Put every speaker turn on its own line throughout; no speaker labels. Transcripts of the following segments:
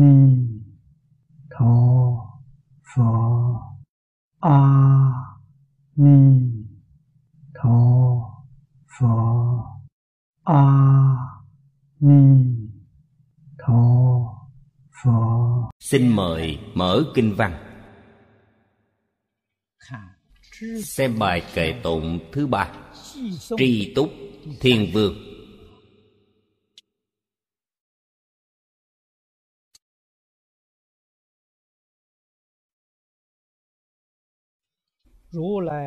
ni tho pho. A ni tho pho. A ni tho pho.
Xin mời mở kinh văn. Xem bài kệ tụng thứ ba. Tri túc thiên vương.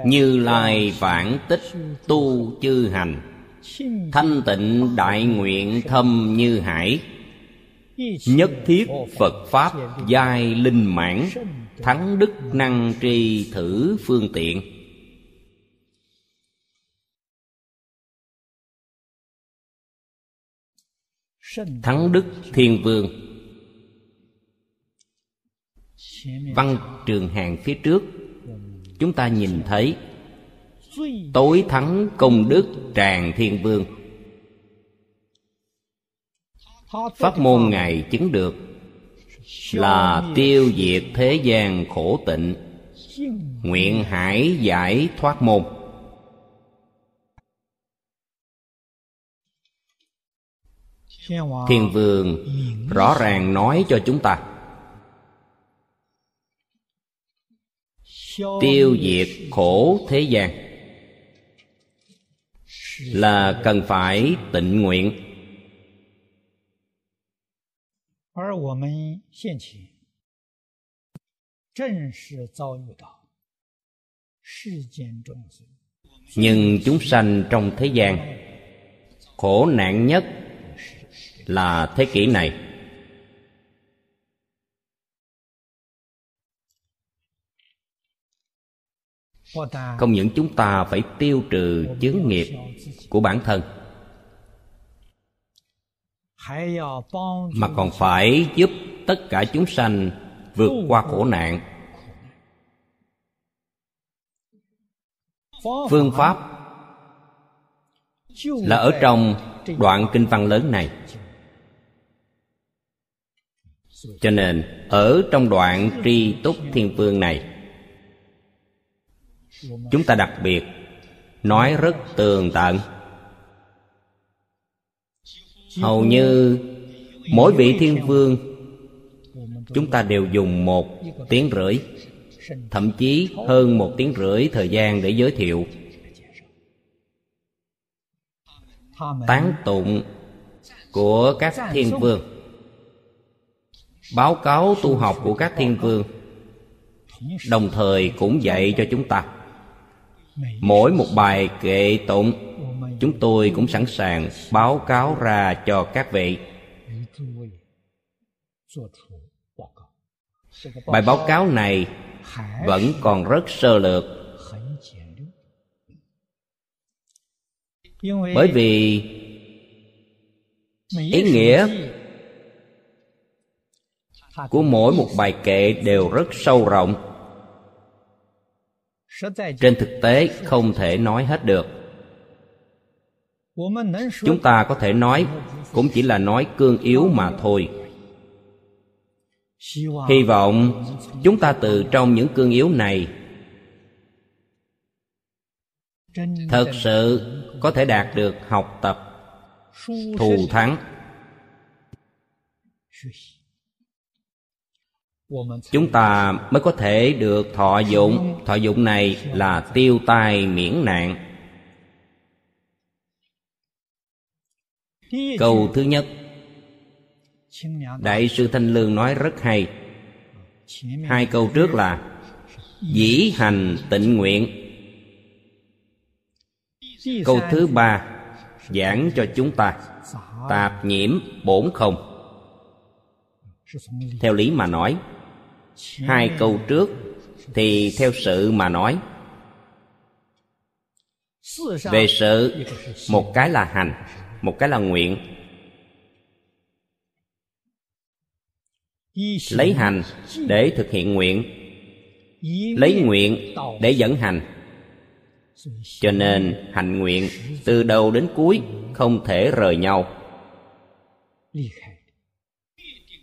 Như lai vãng tích tu chư hành thanh tịnh đại nguyện thâm như hải. Nhất thiết phật pháp giai linh mãn thắng đức năng tri thử phương tiện. Thắng đức thiên vương. Văn trường hàng phía trước chúng ta nhìn thấy. Tối thắng công đức tràng thiên vương. Pháp môn ngài chứng được là tiêu diệt thế gian khổ tịnh, nguyện hải giải thoát môn. Thiên vương rõ ràng nói cho chúng ta tiêu diệt khổ thế gian. Là cần phải tịnh nguyện. Nhưng chúng sanh trong thế gian khổ nạn nhất là thế kỷ này. Không những chúng ta phải tiêu trừ chướng nghiệp của bản thân, mà còn phải giúp tất cả chúng sanh vượt qua khổ nạn. Phương pháp là ở trong đoạn kinh văn lớn này. Cho nên, ở trong đoạn tri túc thiên vương này chúng ta đặc biệt nói rất tường tận. Hầu như mỗi vị thiên vương, chúng ta đều dùng một tiếng rưỡi, thậm chí hơn một tiếng rưỡi thời gian để giới thiệu. Tán tụng của các thiên vương. Báo cáo tu học của các thiên vương, đồng thời cũng dạy cho chúng ta mỗi một bài kệ tụng chúng tôi cũng sẵn sàng báo cáo ra cho các vị. Bài báo cáo này vẫn còn rất sơ lược. Bởi vì ý nghĩa của mỗi một bài kệ đều rất sâu rộng trên thực tế, không thể nói hết được. Chúng ta có thể nói, cũng chỉ là nói cương yếu mà thôi. Hy vọng chúng ta từ trong những cương yếu này, thật sự có thể đạt được học tập thù thắng chúng ta mới có thể được thọ dụng. Thọ dụng này là tiêu tai miễn nạn. Câu thứ nhất. Đại sư thanh lương nói rất hay. Hai câu trước là dĩ hành tịnh nguyện. Câu thứ ba, giảng cho chúng ta tạp nhiễm bổn không. Theo lý mà nói hai câu trước thì theo sự mà nói. Về sự, một cái là hành, một cái là nguyện. Lấy hành để thực hiện nguyện. Lấy nguyện để dẫn hành. Cho nên hành nguyện từ đầu đến cuối không thể rời nhau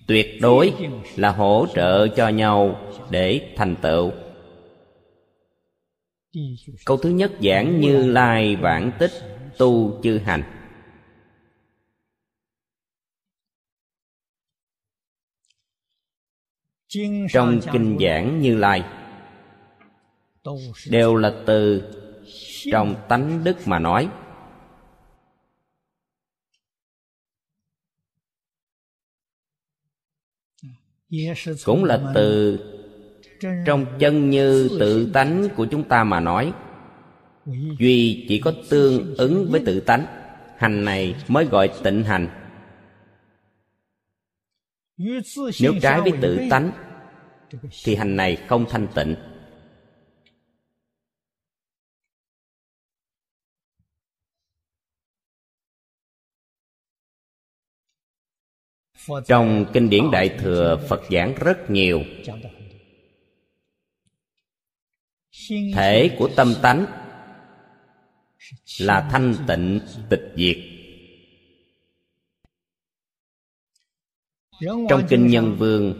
tuyệt đối là hỗ trợ cho nhau để thành tựu. Câu thứ nhất giảng như lai vãng tích tu chư hành. Trong kinh giảng như lai, đều là từ trong tánh đức mà nói. Cũng là từ trong chân như tự tánh của chúng ta mà nói. Duy chỉ có tương ứng với tự tánh. Hành này mới gọi tịnh hành. Nếu trái với tự tánh thì hành này không thanh tịnh trong kinh điển đại thừa, phật giảng rất nhiều. Thể của tâm tánh là thanh tịnh, tịch diệt. Trong kinh nhân vương,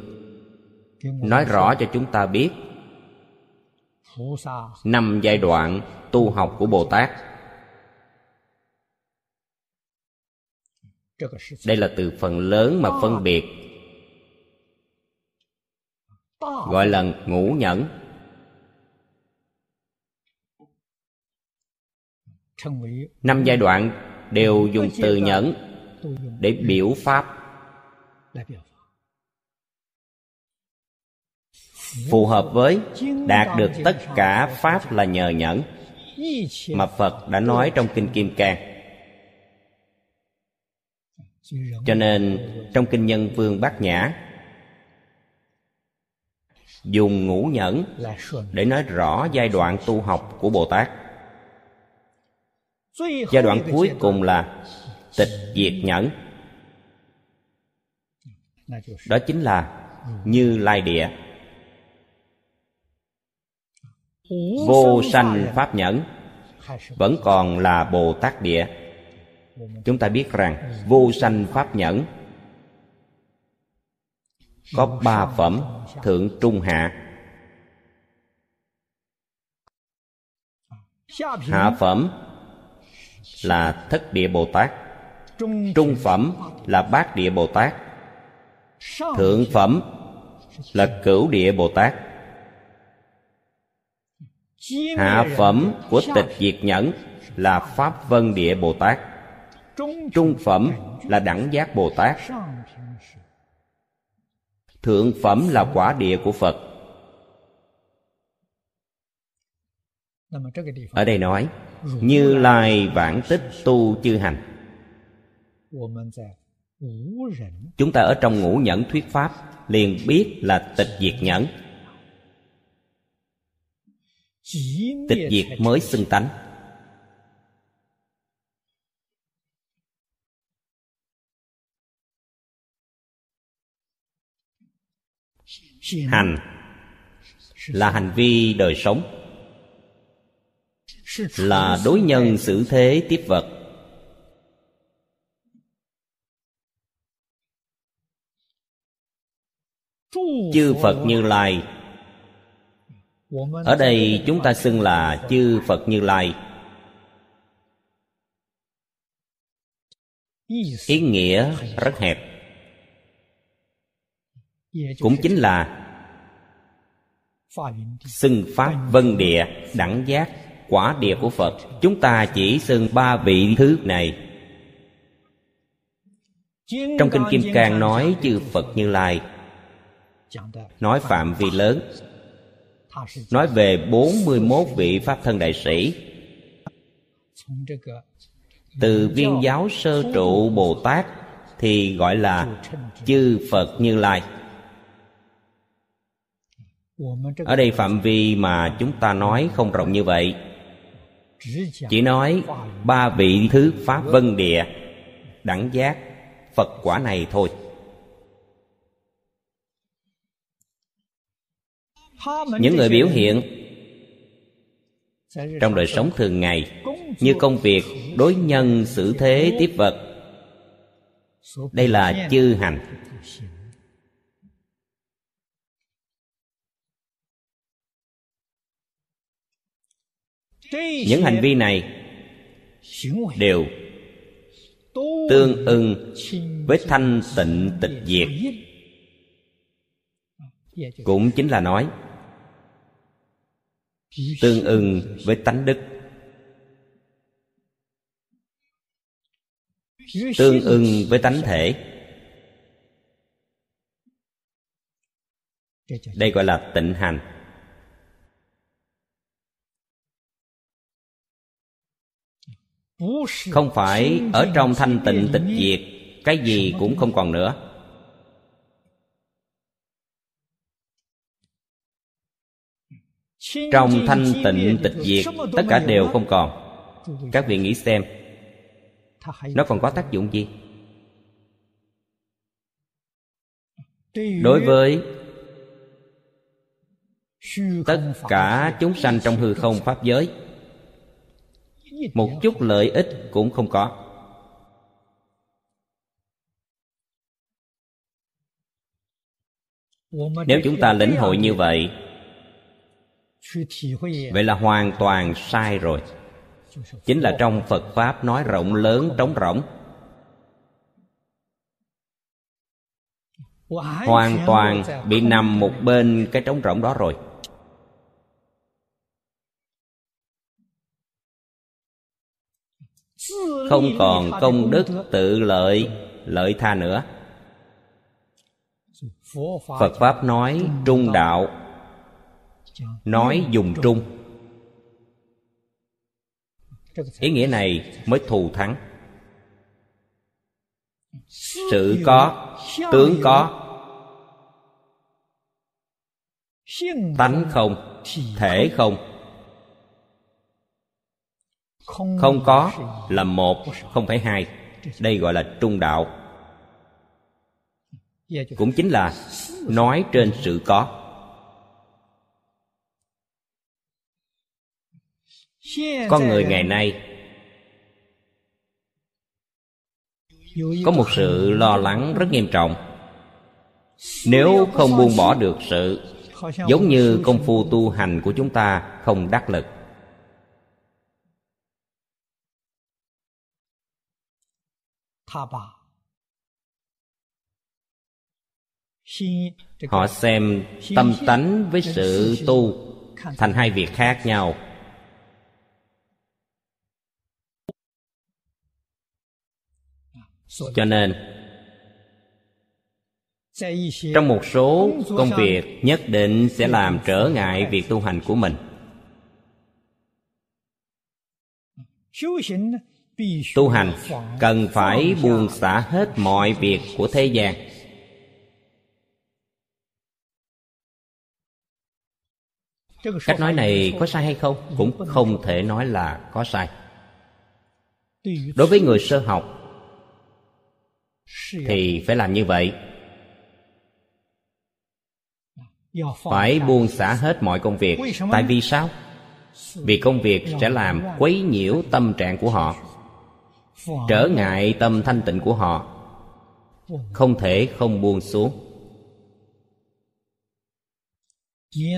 nói rõ cho chúng ta biết, năm giai đoạn tu học của bồ tát đây là từ phần lớn mà phân biệt. Gọi là ngũ nhẫn. Năm giai đoạn đều dùng từ nhẫn để biểu pháp. Phù hợp với, đạt được tất cả pháp là nhờ nhẫn mà phật đã nói trong kinh kim cang cho nên, trong kinh nhân vương bát nhã, dùng ngũ nhẫn để nói rõ giai đoạn tu học của bồ tát. Giai đoạn cuối cùng là tịch diệt nhẫn. Đó chính là như lai địa. Vô sanh pháp nhẫn vẫn còn là bồ tát địa chúng ta biết rằng vô sanh pháp nhẫn có ba phẩm thượng trung hạ. Hạ phẩm là thất địa bồ tát, trung phẩm là bát địa bồ tát, thượng phẩm là cửu địa bồ tát. Hạ phẩm của tịch diệt nhẫn là pháp vân địa bồ tát trung phẩm là đẳng giác bồ tát thượng phẩm là quả địa của phật. Ở đây nói, như lai vãng tích tu chư hành. Chúng ta ở trong ngũ nhẫn thuyết pháp, liền biết là tịch diệt nhẫn. Tịch diệt mới xưng tánh. Hành là hành vi đời sống. Là đối nhân xử thế tiếp vật. Chư phật như lai. Ở đây chúng ta xưng là chư phật như lai. Ý nghĩa rất hẹp cũng chính là xưng pháp vân địa đẳng giác quả địa của phật. Chúng ta chỉ xưng ba vị thứ này. Trong kinh kim cang nói chư phật như lai. nói phạm vi lớn. nói về 41 vị pháp thân đại sĩ. từ viên giáo sơ trụ bồ tát thì gọi là chư phật như lai ở đây phạm vi mà chúng ta nói không rộng như vậy. Chỉ nói ba vị thứ pháp vân địa đẳng giác phật quả này thôi. Những người biểu hiện trong đời sống thường ngày như công việc đối nhân xử thế tiếp vật. đây là chư hành những hành vi này đều tương ưng với thanh tịnh tịch diệt. Cũng chính là nói, tương ưng với tánh đức. Tương ưng với tánh thể. Đây gọi là tịnh hành. Không phải ở trong thanh tịnh tịch diệt cái gì cũng không còn nữa. Trong thanh tịnh tịch diệt tất cả đều không còn. Các vị nghĩ xem nó còn có tác dụng gì? Đối với tất cả chúng sanh trong hư không pháp giới một chút lợi ích cũng không có. Nếu chúng ta lĩnh hội như vậy vậy là hoàn toàn sai rồi. Chính là trong phật pháp nói rộng lớn, trống rỗng. Hoàn toàn bị nằm một bên cái trống rỗng đó rồi. Không còn công đức tự lợi lợi tha nữa. Phật pháp nói trung đạo nói dùng trung. Ý nghĩa này mới thù thắng. Sự có tướng có tánh không thể không không có là một không phải hai. Đây gọi là trung đạo. Cũng chính là nói trên sự có. Con người ngày nay có một sự lo lắng rất nghiêm trọng. Nếu không buông bỏ được sự giống như công phu tu hành của chúng ta không đắc lực họ xem tâm tánh với sự tu thành hai việc khác nhau. Cho nên trong một số công việc nhất định sẽ làm trở ngại việc tu hành của mình tu hành cần phải buông xả hết mọi việc của thế gian. Cách nói này có sai hay không cũng không thể nói là có sai. Đối với người sơ học thì phải làm như vậy. Phải buông xả hết mọi công việc. Tại vì sao? Vì công việc sẽ làm quấy nhiễu tâm trạng của họ trở ngại tâm thanh tịnh của họ. Không thể không buông xuống.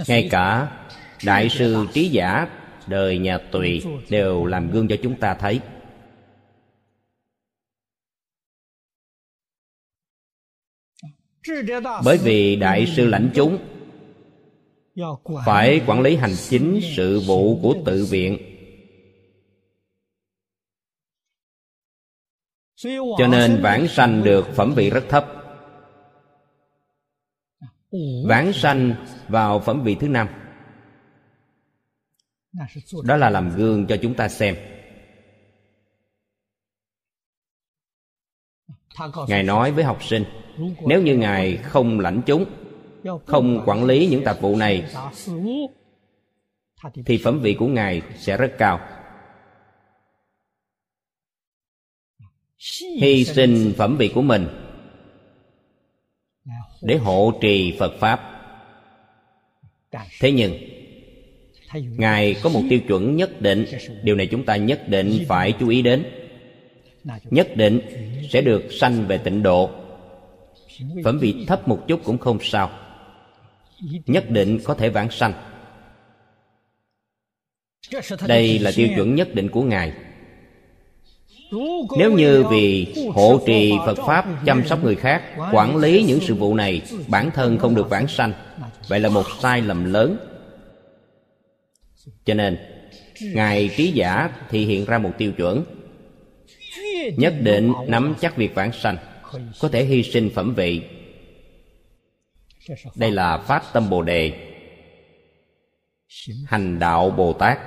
Ngay cả đại sư trí giả đời nhà tùy đều làm gương cho chúng ta thấy. Bởi vì đại sư lãnh chúng, phải quản lý hành chính sự vụ của tự viện. Cho nên vãng sanh được phẩm vị rất thấp. Vãng sanh vào phẩm vị thứ năm. Đó là làm gương cho chúng ta xem. Ngài nói với học sinh nếu như ngài không lãnh chúng không quản lý những tạp vụ này thì phẩm vị của ngài sẽ rất cao hy sinh phẩm vị của mình. Để hộ trì phật pháp. Thế nhưng ngài có một tiêu chuẩn nhất định. Điều này chúng ta nhất định phải chú ý đến. Nhất định sẽ được sanh về tịnh độ. Phẩm vị thấp một chút cũng không sao. Nhất định có thể vãng sanh. Đây là tiêu chuẩn nhất định của ngài nếu như vì hộ trì phật pháp chăm sóc người khác, quản lý những sự vụ này, bản thân không được vãng sanh. Vậy là một sai lầm lớn. Cho nên, ngài trí giả thì hiện ra một tiêu chuẩn. Nhất định nắm chắc việc vãng sanh, có thể hy sinh phẩm vị. Đây là phát tâm bồ đề. Hành đạo bồ tát.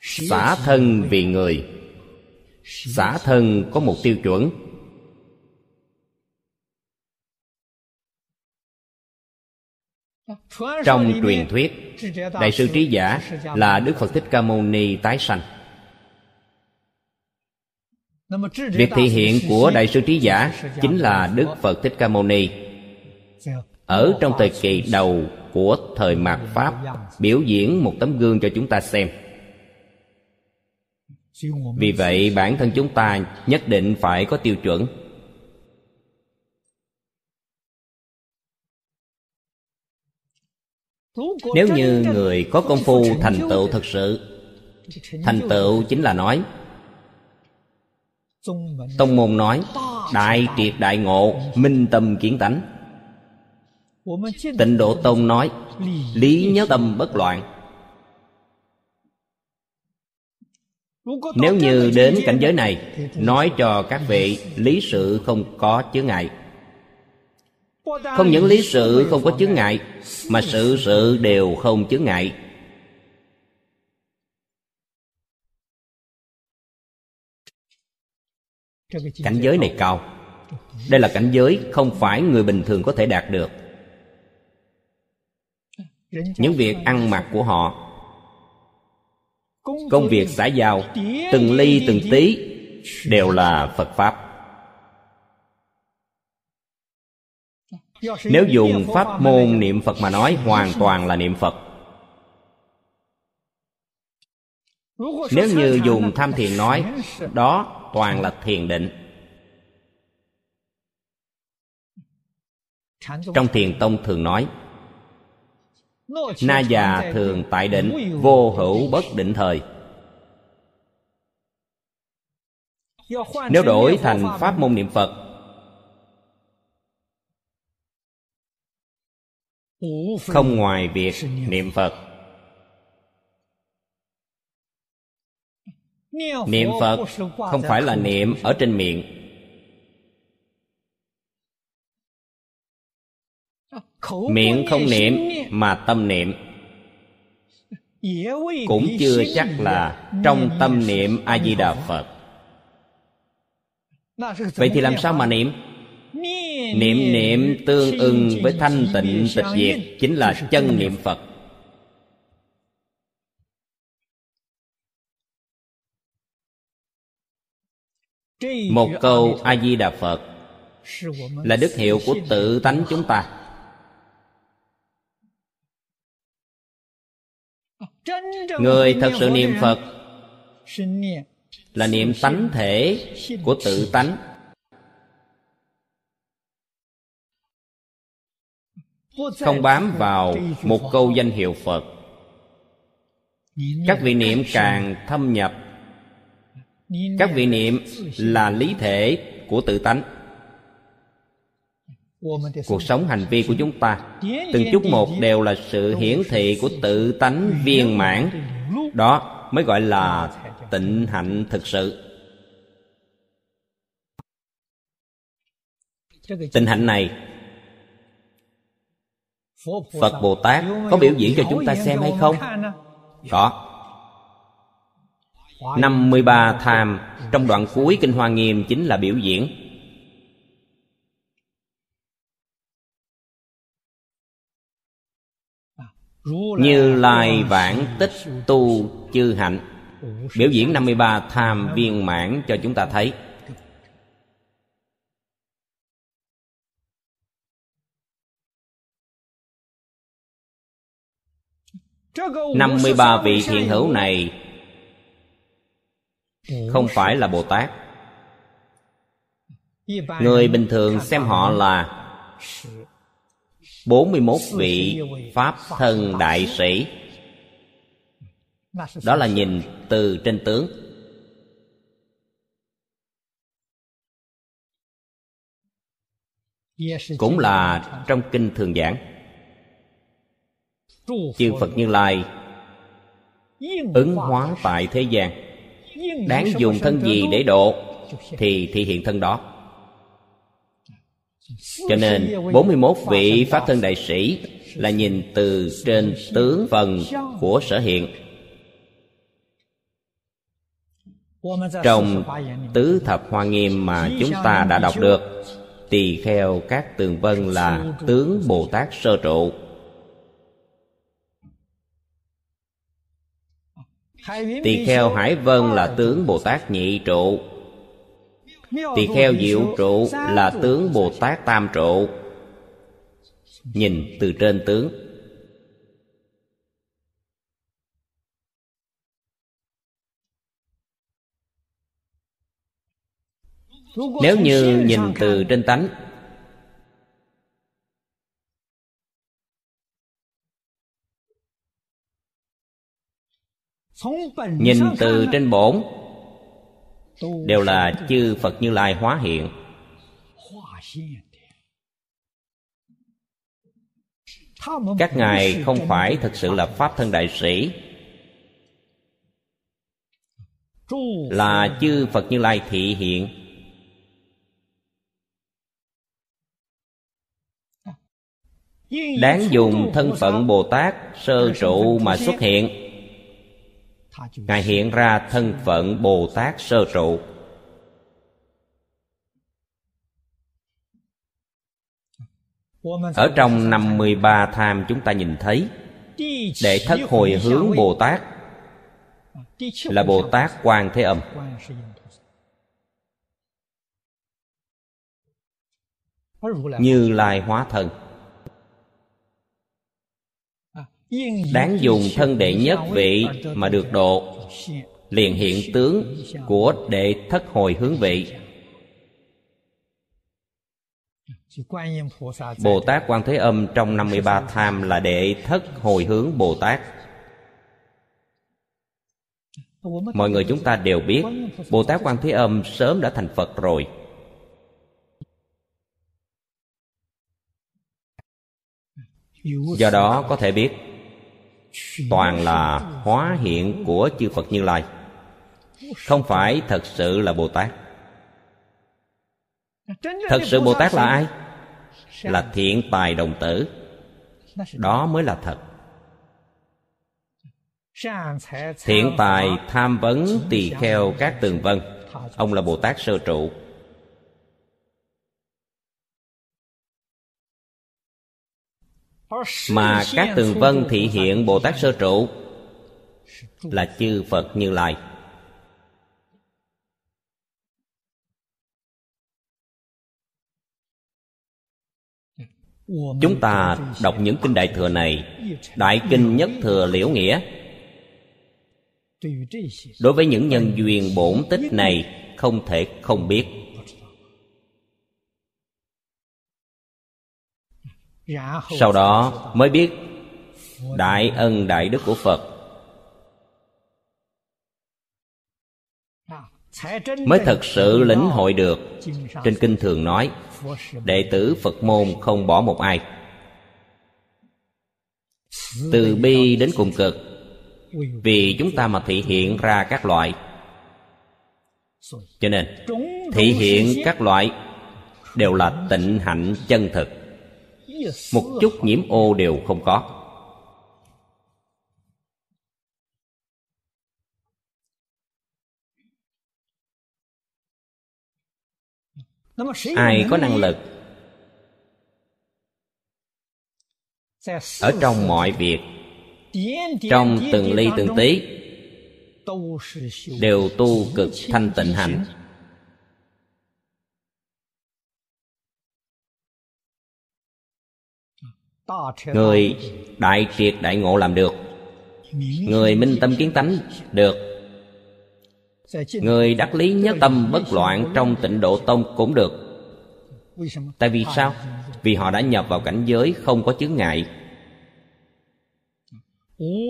Xả thân vì người xả thân có một tiêu chuẩn. Trong truyền thuyết, đại sư trí giả là đức phật thích ca mâu ni tái sanh. Việc thị hiện của đại sư trí giả chính là đức phật thích ca mâu ni. Ở trong thời kỳ đầu của thời mạt pháp, biểu diễn một tấm gương cho chúng ta xem vì vậy, bản thân chúng ta nhất định phải có tiêu chuẩn. Nếu như người có công phu thành tựu thật sự, thành tựu chính là nói. Tông môn nói, đại triệt đại ngộ, minh tâm kiến tánh. Tịnh độ tông nói, lý nhớ tâm bất loạn. Nếu như đến cảnh giới này nói cho các vị lý sự không có chướng ngại. Không những lý sự không có chướng ngại mà sự sự đều không chướng ngại. Cảnh giới này cao. Đây là cảnh giới không phải người bình thường có thể đạt được. Những việc ăn mặc của họ công việc xã giao từng ly từng tí đều là phật pháp. Nếu dùng pháp môn niệm phật mà nói hoàn toàn là niệm phật. Nếu như dùng tham thiền nói đó toàn là thiền định. Trong thiền tông thường nói na già thường tại định, vô hữu bất định thời. Nếu đổi thành pháp môn niệm phật, không ngoài việc niệm phật. Niệm phật không phải là niệm ở trên miệng. Miệng không niệm mà tâm niệm. Cũng chưa chắc là trong tâm niệm a di đà phật. Vậy thì làm sao mà niệm? Niệm niệm tương ưng với thanh tịnh tịch diệt chính là chân niệm phật. Một câu a di đà phật là đức hiệu của tự tánh chúng ta người thật sự niệm phật là niệm tánh thể của tự tánh. Không bám vào một câu danh hiệu phật. Các vị niệm càng thâm nhập các vị niệm là lý thể của tự tánh cuộc sống hành vi của chúng ta, từng chút một đều là sự hiển thị của tự tánh viên mãn. Đó mới gọi là tịnh hạnh thực sự. Tịnh hạnh này, phật bồ tát có biểu diễn cho chúng ta xem hay không? Có. 53 tham, trong đoạn cuối Kinh Hoa Nghiêm chính là biểu diễn. Như Lai vãng tích tu chư hạnh. Biểu diễn 53 tham viên mãn cho chúng ta thấy. năm mươi ba vị thiện hữu này không phải là bồ tát. Người bình thường xem họ là 41 vị Pháp thân đại sĩ. Đó là nhìn từ trên tướng. Cũng là trong kinh thường giảng. Chư phật như lai ứng hóa tại thế gian. Đáng dùng thân gì để độ thì thị hiện thân đó cho nên 41 vị Pháp thân đại sĩ là nhìn từ trên tướng phần của sở hiện. Trong tứ thập hoa nghiêm mà chúng ta đã đọc được, Tỳ kheo các tường vân là tướng Bồ Tát sơ trụ. Tỳ kheo Hải Vân là tướng Bồ Tát nhị trụ. Tỳ kheo diệu trụ là tướng Bồ Tát tam trụ. Nhìn từ trên tướng. Nếu như nhìn từ trên tánh, Nhìn từ trên bổn Đều là chư Phật Như Lai hóa hiện. Các ngài không phải thực sự là Pháp thân đại sĩ. Là chư Phật Như Lai thị hiện. Đáng dùng thân phận Bồ Tát sơ trụ mà xuất hiện Ngài hiện ra thân phận Bồ Tát sơ trụ. Ở trong năm 13 tham chúng ta nhìn thấy Đệ thất hồi hướng Bồ Tát Là Bồ Tát Quan Thế Âm. Như Lai Hóa Thân Đáng dùng thân đệ nhất vị mà được độ. Liền hiện tướng của đệ thất hồi hướng vị. Bồ Tát Quan Thế Âm trong 53 tham là đệ thất hồi hướng Bồ Tát. Mọi người chúng ta đều biết, Bồ Tát Quan Thế Âm sớm đã thành Phật rồi. Do đó có thể biết Toàn là hóa hiện của chư Phật Như Lai. Không phải thật sự là Bồ Tát. Thật sự Bồ Tát là ai? Là thiện tài đồng tử. Đó mới là thật. Thiện tài tham vấn tỳ kheo các tường vân. Ông là Bồ Tát sơ trụ. Mà các tường vân thị hiện Bồ Tát sơ trụ. Là chư Phật Như Lai. Chúng ta đọc những kinh Đại Thừa này. Đại Kinh Nhất Thừa Liễu Nghĩa. Đối với những nhân duyên bổn tích này Không thể không biết Sau đó mới biết Đại ân đại đức của Phật. Mới thật sự lĩnh hội được Trên kinh thường nói, đệ tử phật môn không bỏ một ai. Từ bi đến cùng cực, vì chúng ta mà thị hiện ra các loại. Cho nên, thị hiện các loại đều là tịnh hạnh chân thực một chút nhiễm ô đều không có. Ai có năng lực? Ở trong mọi việc, trong từng ly từng tí, đều tu cực thanh tịnh hạnh. Người đại triệt đại ngộ làm được. Người minh tâm kiến tánh được. Người đắc lý nhất tâm bất loạn trong tịnh độ tông cũng được. Tại vì sao? Vì họ đã nhập vào cảnh giới không có chướng ngại.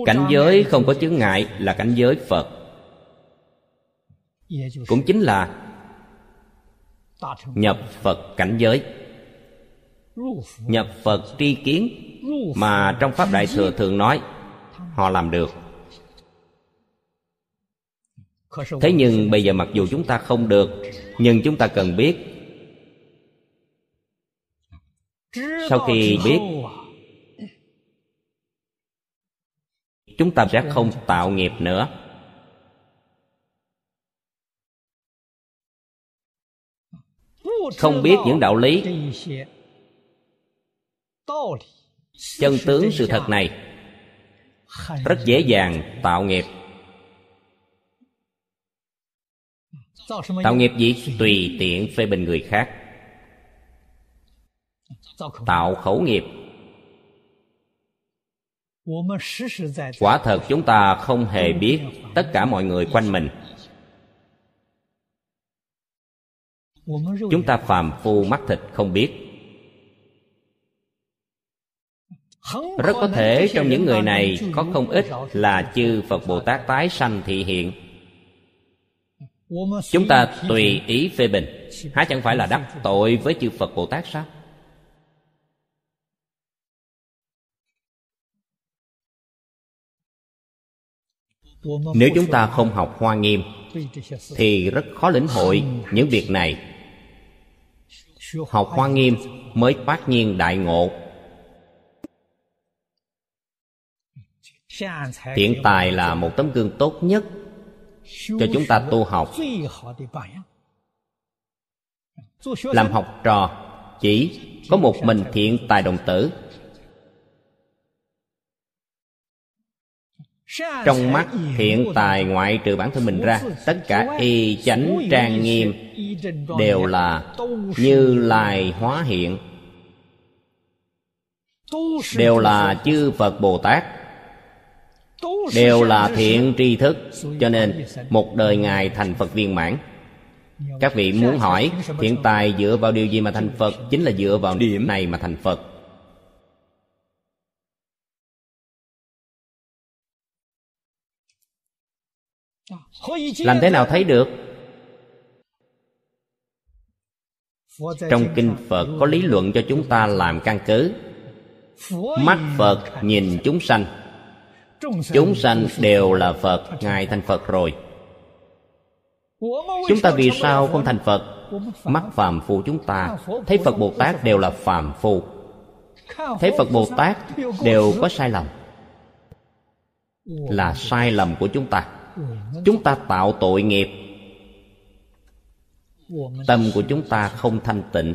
Cảnh giới không có chướng ngại là cảnh giới phật. Cũng chính là nhập phật cảnh giới nhập phật tri kiến, mà trong pháp đại thừa thường nói, họ làm được. Thế nhưng bây giờ mặc dù chúng ta không được, nhưng chúng ta cần biết. Sau khi biết, chúng ta sẽ không tạo nghiệp nữa. Không biết những đạo lý chân tướng sự thật này. Rất dễ dàng tạo nghiệp. Tạo nghiệp gì? Tùy tiện phê bình người khác. Tạo khẩu nghiệp. Quả thật chúng ta không hề biết tất cả mọi người quanh mình. Chúng ta phàm phu mắt thịt không biết rất có thể trong những người này có không ít là chư phật bồ tát tái sanh thị hiện. Chúng ta tùy ý phê bình. Há chẳng phải là đắc tội với chư phật bồ tát sao? Nếu chúng ta không học hoa nghiêm thì rất khó lĩnh hội những việc này. Học hoa nghiêm mới phát nhiên đại ngộ thiện tài là một tấm gương tốt nhất cho chúng ta tu học. Làm học trò, chỉ có một mình thiện tài đồng tử. Trong mắt thiện tài ngoại trừ bản thân mình ra, tất cả y chánh trang nghiêm đều là như lai hóa hiện, đều là chư phật bồ tát đều là thiện tri thức cho nên một đời ngài thành phật viên mãn. Các vị muốn hỏi thiện tài dựa vào điều gì mà thành phật? chính là dựa vào điểm. này mà thành phật. Làm thế nào thấy được? Trong kinh phật có lý luận cho chúng ta làm căn cứ. Mắt phật nhìn chúng sanh chúng sanh đều là phật ngài thành phật rồi. Chúng ta vì sao không thành phật? mắt phàm phu chúng ta thấy phật bồ tát đều là phàm phu. thấy phật bồ tát đều có sai lầm. Là sai lầm của chúng ta. chúng ta tạo tội nghiệp. Tâm của chúng ta không thanh tịnh.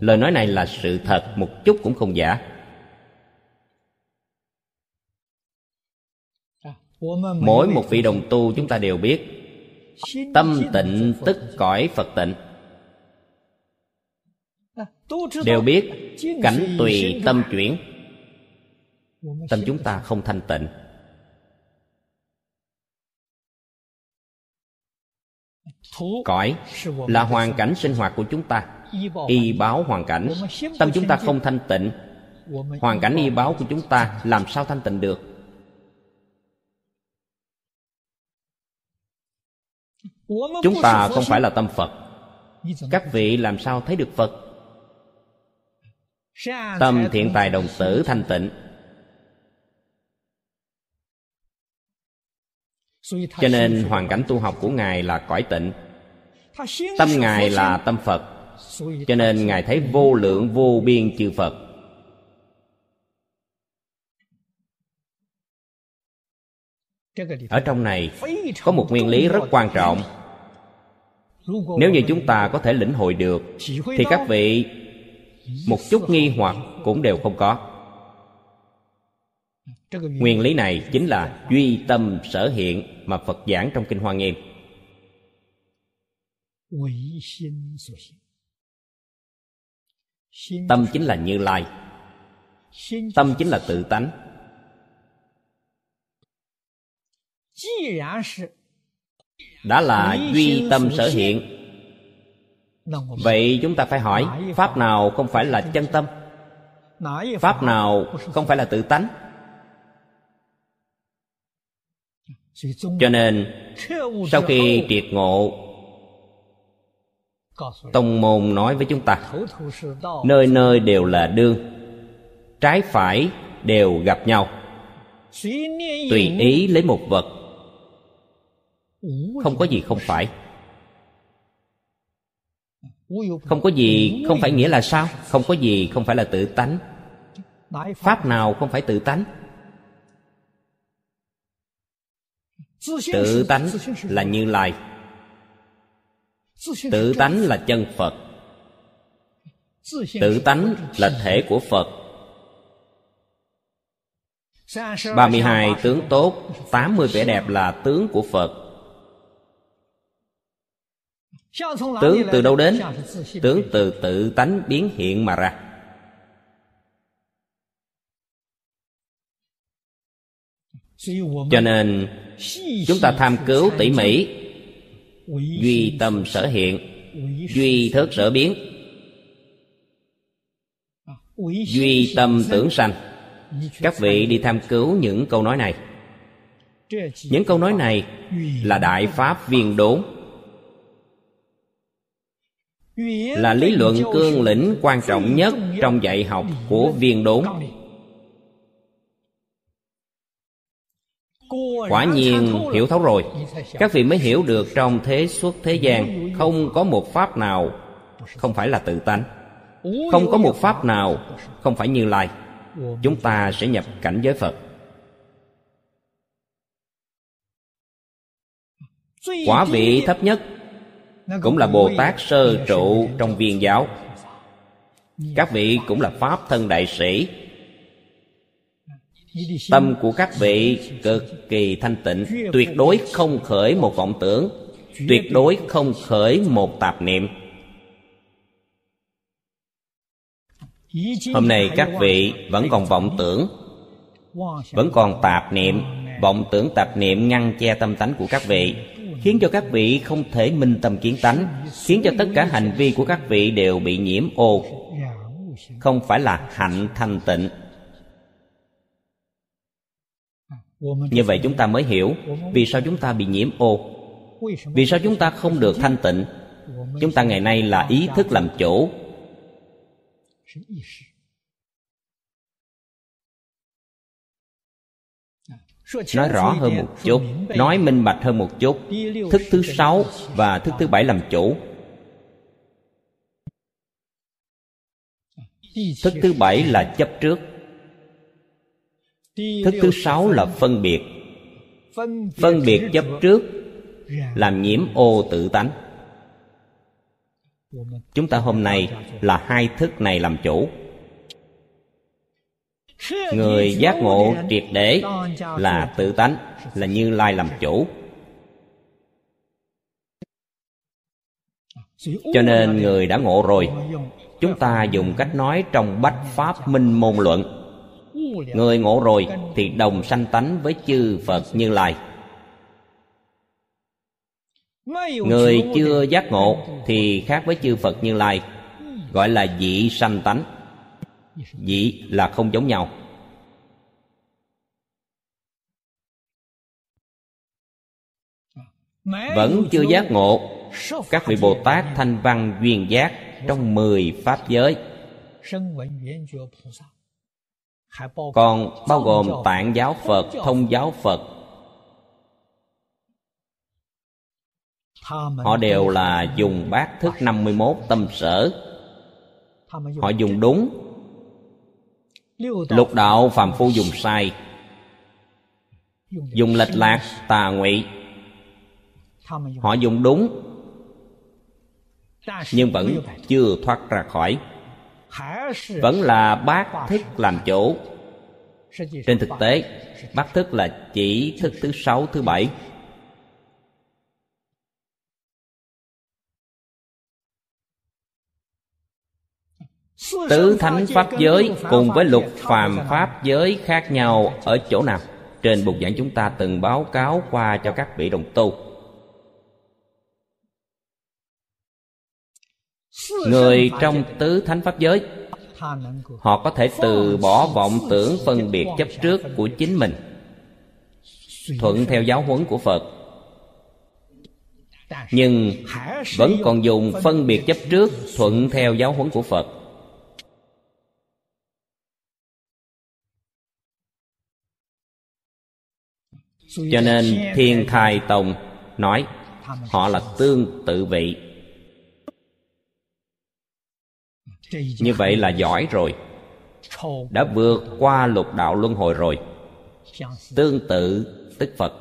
Lời nói này là sự thật một chút cũng không giả mỗi một vị đồng tu chúng ta đều biết tâm tịnh tức cõi phật tịnh. Đều biết cảnh tùy tâm chuyển. Tâm chúng ta không thanh tịnh. Cõi là hoàn cảnh sinh hoạt của chúng ta. Y báo hoàn cảnh. Tâm chúng ta không thanh tịnh. Hoàn cảnh y báo của chúng ta làm sao thanh tịnh được chúng ta không phải là tâm phật. Các vị làm sao thấy được phật? Tâm thiện tài đồng tử thanh tịnh. Cho nên hoàn cảnh tu học của ngài là cõi tịnh. Tâm ngài là tâm phật. Cho nên ngài thấy vô lượng vô biên chư phật. Ở trong này có một nguyên lý rất quan trọng nếu như chúng ta có thể lĩnh hội được, thì các vị một chút nghi hoặc cũng đều không có. Nguyên lý này chính là duy tâm sở hiện mà phật giảng trong kinh hoa nghiêm. Tâm chính là như lai. Tâm chính là tự tánh đã là duy tâm sở hiện. Vậy chúng ta phải hỏi pháp nào không phải là chân tâm? Pháp nào không phải là tự tánh? Cho nên sau khi triệt ngộ tông môn nói với chúng ta nơi nơi đều là đương trái phải đều gặp nhau. Tùy ý lấy một vật không có gì không phải. Không có gì không phải nghĩa là sao? Không có gì không phải là tự tánh. Pháp nào không phải tự tánh? Tự tánh là như lai. Tự tánh là chân phật. Tự tánh là thể của phật. 32 tướng tốt 80 vẻ đẹp là tướng của Phật Tướng từ đâu đến? Tướng từ tự tánh biến hiện mà ra. Cho nên, Chúng ta tham cứu tỉ mỉ, Duy tâm sở hiện, Duy thức sở biến, Duy tâm tưởng sanh. Các vị đi tham cứu những câu nói này. Những câu nói này là Đại Pháp viên đốn. Là lý luận cương lĩnh quan trọng nhất trong dạy học của viên đốn. Quả nhiên hiểu thấu rồi. Các vị mới hiểu được trong thế xuất thế gian không có một pháp nào không phải là tự tánh. Không có một pháp nào không phải như lai. Chúng ta sẽ nhập cảnh giới phật. Quả vị thấp nhất cũng là bồ tát sơ trụ trong viên giáo. Các vị cũng là pháp thân đại sĩ. Tâm của các vị cực kỳ thanh tịnh tuyệt đối không khởi một vọng tưởng tuyệt đối không khởi một tạp niệm. Hôm nay các vị vẫn còn vọng tưởng vẫn còn tạp niệm vọng tưởng tạp niệm ngăn che tâm tánh của các vị khiến cho các vị không thể minh tâm kiến tánh, khiến cho tất cả hành vi của các vị đều bị nhiễm ô. Không phải là hạnh thanh tịnh. Như vậy chúng ta mới hiểu vì sao chúng ta bị nhiễm ô. Vì sao chúng ta không được thanh tịnh? Chúng ta ngày nay là ý thức làm chủ. Nói rõ hơn một chút, nói minh bạch hơn một chút. Thức thứ sáu và thức thứ bảy làm chủ. Thức thứ bảy là chấp trước. Thức thứ sáu là phân biệt. Phân biệt chấp trước, làm nhiễm ô tự tánh. Chúng ta hôm nay là hai thức này làm chủ người giác ngộ triệt để là tự tánh là như lai làm chủ. Cho nên người đã ngộ rồi. Chúng ta dùng cách nói trong bách pháp minh môn luận. Người ngộ rồi thì đồng sanh tánh với chư phật như lai. Người chưa giác ngộ thì khác với chư phật như lai gọi là dị sanh tánh vị là không giống nhau. Vẫn chưa giác ngộ, các vị bồ tát thanh văn duyên giác trong mười pháp giới. Còn bao gồm tạng giáo phật, thông giáo phật. Họ đều là dùng bát thức 51 tâm sở. Họ dùng đúng lục đạo phàm phu dùng sai. Dùng lệch lạc tà ngụy. Họ dùng đúng nhưng vẫn chưa thoát ra khỏi. Vẫn là bát thức làm chủ. Trên thực tế bát thức là chỉ thức thứ sáu thứ bảy tứ thánh pháp giới cùng với lục phàm pháp giới khác nhau ở chỗ nào? Trên bục giảng chúng ta từng báo cáo qua cho các vị đồng tu. Người trong tứ thánh pháp giới họ có thể từ bỏ vọng tưởng phân biệt chấp trước của chính mình. Thuận theo giáo huấn của phật. Nhưng vẫn còn dùng phân biệt chấp trước thuận theo giáo huấn của phật cho nên thiên thai tông nói họ là tương tự vị. Như vậy là giỏi rồi. Đã vượt qua lục đạo luân hồi rồi. Tương tự tức phật.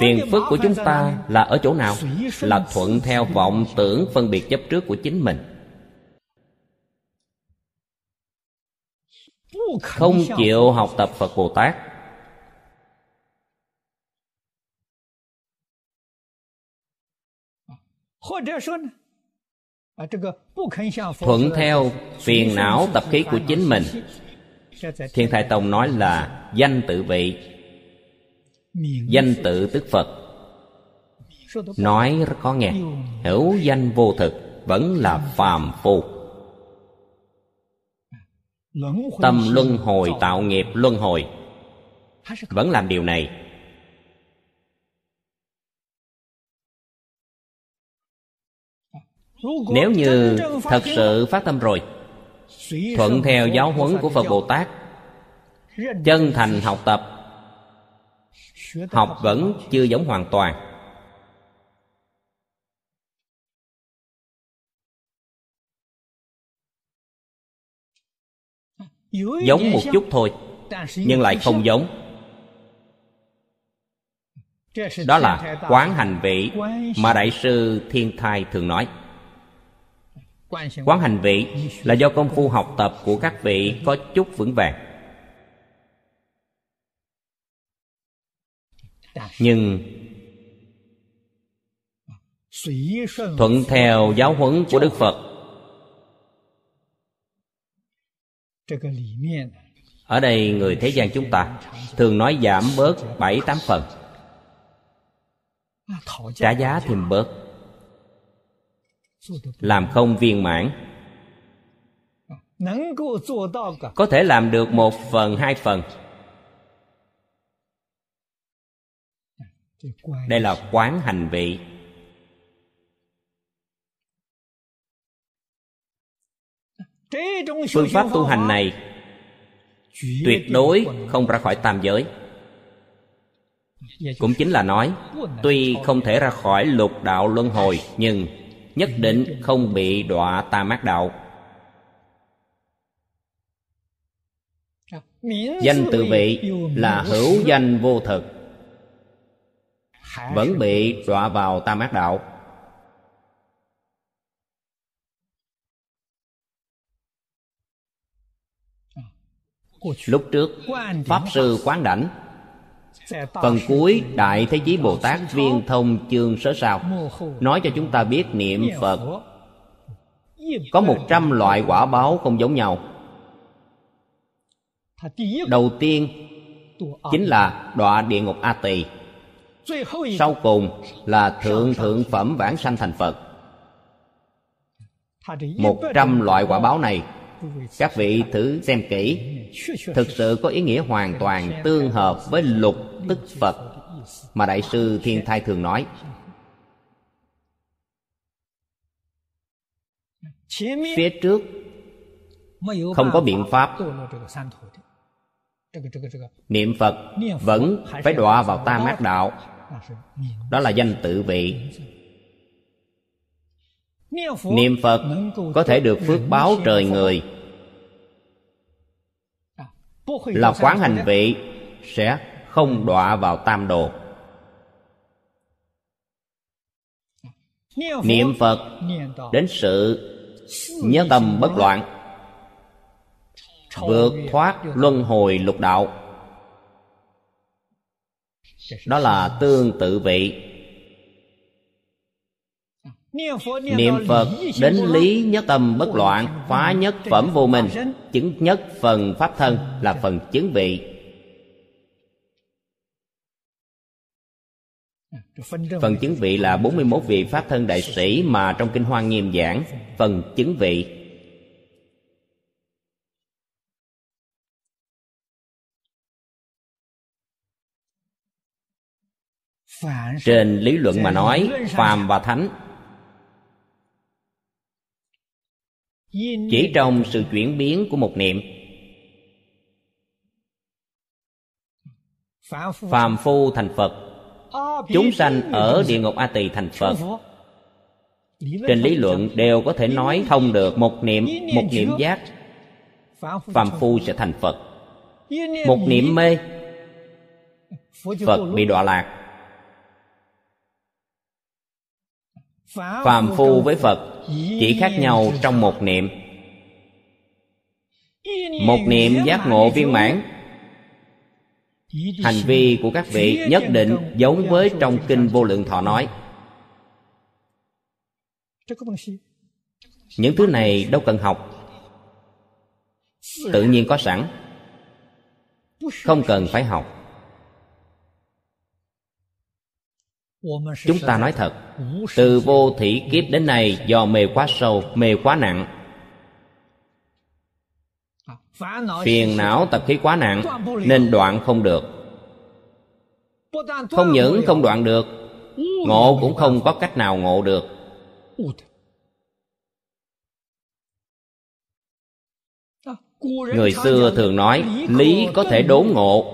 Phiền phức của chúng ta là ở chỗ nào? Là thuận theo vọng tưởng phân biệt chấp trước của chính mình không chịu học tập phật bồ tát. Thuận theo phiền não tập khí của chính mình. Thiên thai tông nói là danh tự vị. Danh tự tức phật. Nói rất khó nghe. Hữu danh vô thực, vẫn là phàm phu tâm luân hồi tạo nghiệp luân hồi. Vẫn làm điều này. Nếu như thật sự phát tâm rồi thuận theo giáo huấn của phật bồ tát chân thành học tập học vẫn chưa giống hoàn toàn giống một chút thôi nhưng lại không giống. Đó là quán hành vị mà đại sư thiên thai thường nói. Quán hành vị là do công phu học tập của các vị có chút vững vàng. Nhưng thuận theo giáo huấn của đức phật ở đây người thế gian chúng ta thường nói giảm bớt bảy tám phần. Trả giá thêm bớt. Làm không viên mãn. Có thể làm được một phần hai phần. Đây là quán hành vị phương pháp tu hành này tuyệt đối không ra khỏi tam giới. Cũng chính là nói, tuy không thể ra khỏi lục đạo luân hồi, nhưng nhất định không bị đọa tam ác đạo. Danh tự vị là hữu danh vô thực, vẫn bị đọa vào tam ác đạo. Lúc trước, pháp sư quán đảnh phần cuối đại thế chí bồ tát viên thông chương sớ sao, nói cho chúng ta biết niệm phật. Có một trăm loại quả báo không giống nhau. Đầu tiên chính là đọa địa ngục a tỳ, sau cùng là thượng thượng phẩm vãng sanh thành phật. Một trăm loại quả báo này, các vị thử xem kỹ thực sự có ý nghĩa hoàn toàn tương hợp với lục tức phật mà đại sư thiên thai thường nói. Phía trước không có biện pháp. Niệm phật vẫn phải đọa vào ta mát đạo. Đó là danh tự vị. Niệm phật có thể được phước báo trời người là quán hành vị sẽ không đọa vào tam đồ. Niệm phật đến sự nhớ tâm bất loạn vượt thoát luân hồi lục đạo. Đó là tương tự vị niệm phật đến lý nhất tâm bất loạn, phá nhất phẩm vô minh, chứng nhất phần pháp thân là phần chứng vị Phần chứng vị là 41 vị Pháp thân đại sĩ mà trong Kinh Hoa Nghiêm giảng, Phần chứng vị Trên lý luận mà nói, Phàm và Thánh chỉ trong sự chuyển biến của một niệm, phàm phu thành phật, chúng sanh ở địa ngục a tỳ thành phật. Trên lý luận đều có thể nói thông được một niệm một niệm giác, phàm phu sẽ thành phật. Một niệm mê, phật bị đọa lạc. Phàm phu với phật chỉ khác nhau trong một niệm. Một niệm giác ngộ viên mãn. Hành vi của các vị nhất định giống với trong kinh vô lượng thọ nói. Những thứ này đâu cần học. Tự nhiên có sẵn. Không cần phải học chúng ta nói thật từ vô thủy kiếp đến nay do mê quá sâu mê quá nặng. Phiền não tập khí quá nặng nên đoạn không được. Không những không đoạn được ngộ cũng không có cách nào ngộ được. Người xưa thường nói lý có thể đốn ngộ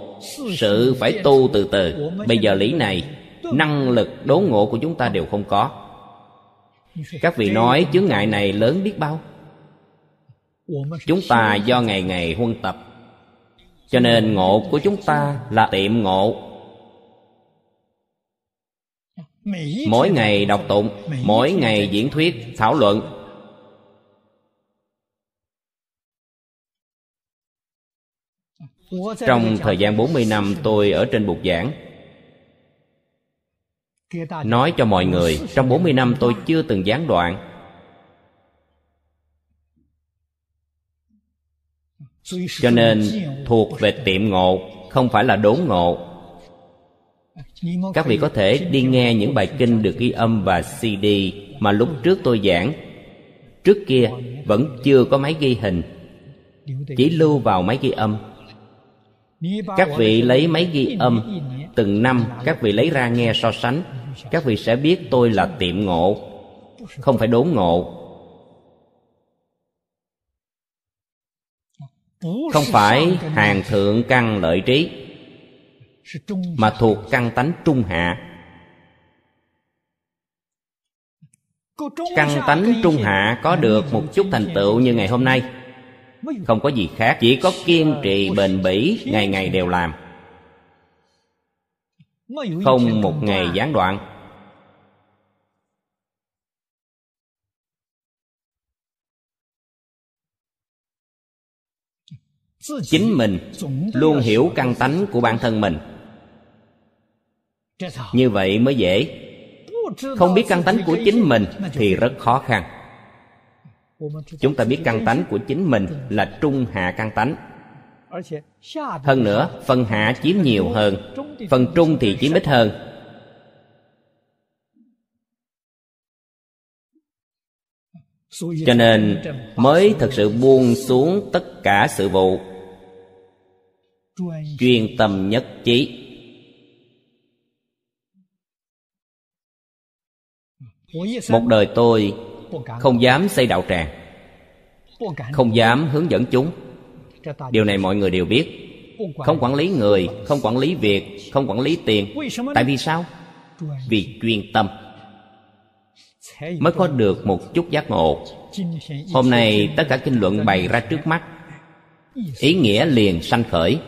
sự phải tu từ từ. bây giờ lý này năng lực đốn ngộ của chúng ta đều không có. Các vị nói, chướng ngại này lớn biết bao. Chúng ta do ngày ngày huân tập, cho nên ngộ của chúng ta là tiệm ngộ. Mỗi ngày đọc tụng, mỗi ngày diễn thuyết, thảo luận. Trong thời gian 40 năm tôi ở trên bục giảng Nói cho mọi người, Trong 40 năm tôi chưa từng gián đoạn. Cho nên, thuộc về tiệm ngộ, Không phải là đốn ngộ. Các vị có thể đi nghe những bài kinh được ghi âm và CD Mà lúc trước tôi giảng. Trước kia, vẫn chưa có máy ghi hình. Chỉ lưu vào máy ghi âm. Các vị lấy máy ghi âm. Từng năm, các vị lấy ra nghe so sánh các vị sẽ biết tôi là tiệm ngộ, không phải đốn ngộ. Không phải hàng thượng căn lợi trí, mà thuộc căn tánh trung hạ. Căn tánh trung hạ có được một chút thành tựu như ngày hôm nay. Không có gì khác, chỉ có kiên trì bền bỉ, ngày ngày đều làm không một ngày gián đoạn. chính mình luôn hiểu căn tánh của bản thân mình. Như vậy mới dễ. Không biết căn tánh của chính mình thì rất khó khăn. Chúng ta biết căn tánh của chính mình là trung hạ căn tánh hơn nữa phần hạ chiếm nhiều hơn phần trung thì chiếm ít hơn. Cho nên mới thực sự buông xuống tất cả sự vụ. Chuyên tâm nhất trí. Một đời tôi không dám xây đạo tràng không dám hướng dẫn chúng điều này mọi người đều biết. Không quản lý người, không quản lý việc, không quản lý tiền. Tại vì sao? Vì chuyên tâm. Mới có được một chút giác ngộ. Hôm nay tất cả kinh luận bày ra trước mắt. Ý nghĩa liền sanh khởi.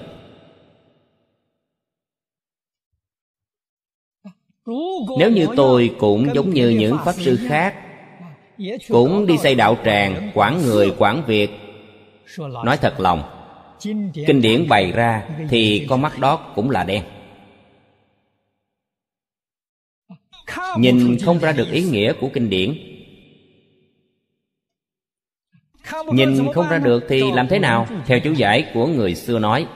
Nếu như tôi cũng giống như những pháp sư khác, cũng đi xây đạo tràng, quản người, quản việc nói thật lòng, kinh điển bày ra thì con mắt đó cũng là đen. Nhìn không ra được ý nghĩa của kinh điển. Nhìn không ra được thì làm thế nào? Theo chú giải của người xưa nói.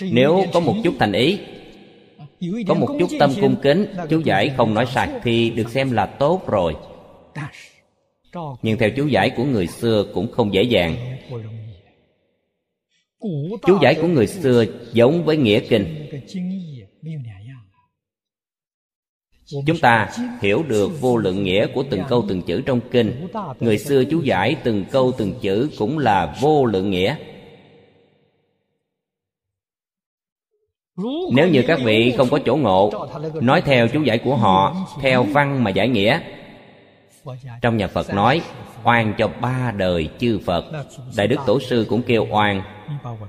Nếu có một chút thành ý, có một chút tâm cung kính, chú giải không nói sạch thì được xem là tốt rồi nhưng theo chú giải của người xưa cũng không dễ dàng. Chú giải của người xưa giống với nghĩa kinh. Chúng ta hiểu được vô lượng nghĩa của từng câu từng chữ trong kinh. Người xưa chú giải từng câu từng chữ cũng là vô lượng nghĩa. Nếu như các vị không có chỗ ngộ, nói theo chú giải của họ, theo văn mà giải nghĩa trong nhà phật nói, oan cho ba đời chư phật. Đại đức tổ sư cũng kêu oan.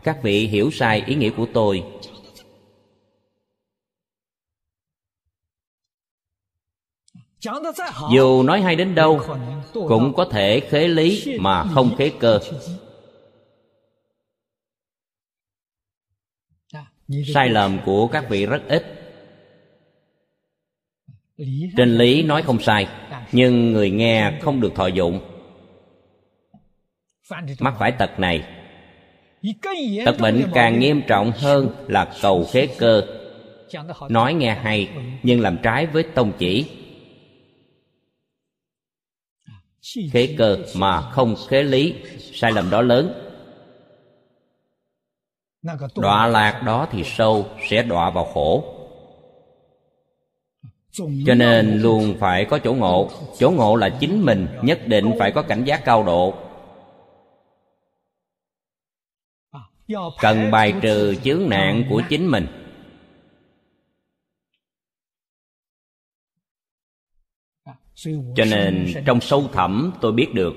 Các vị hiểu sai ý nghĩa của tôi. Dù nói hay đến đâu, cũng có thể khế lý mà không khế cơ. Sai lầm của các vị rất ít trên lý nói không sai nhưng người nghe không được thọ dụng. Mắc phải tật này. Tật bệnh càng nghiêm trọng hơn là cầu khế cơ. Nói nghe hay nhưng làm trái với tông chỉ. Khế cơ mà không khế lý sai lầm đó lớn. Đọa lạc đó thì sâu sẽ đọa vào khổ cho nên luôn phải có chỗ ngộ. Chỗ ngộ là chính mình nhất định phải có cảnh giác cao độ. Cần bài trừ chướng nạn của chính mình. Cho nên trong sâu thẳm tôi biết được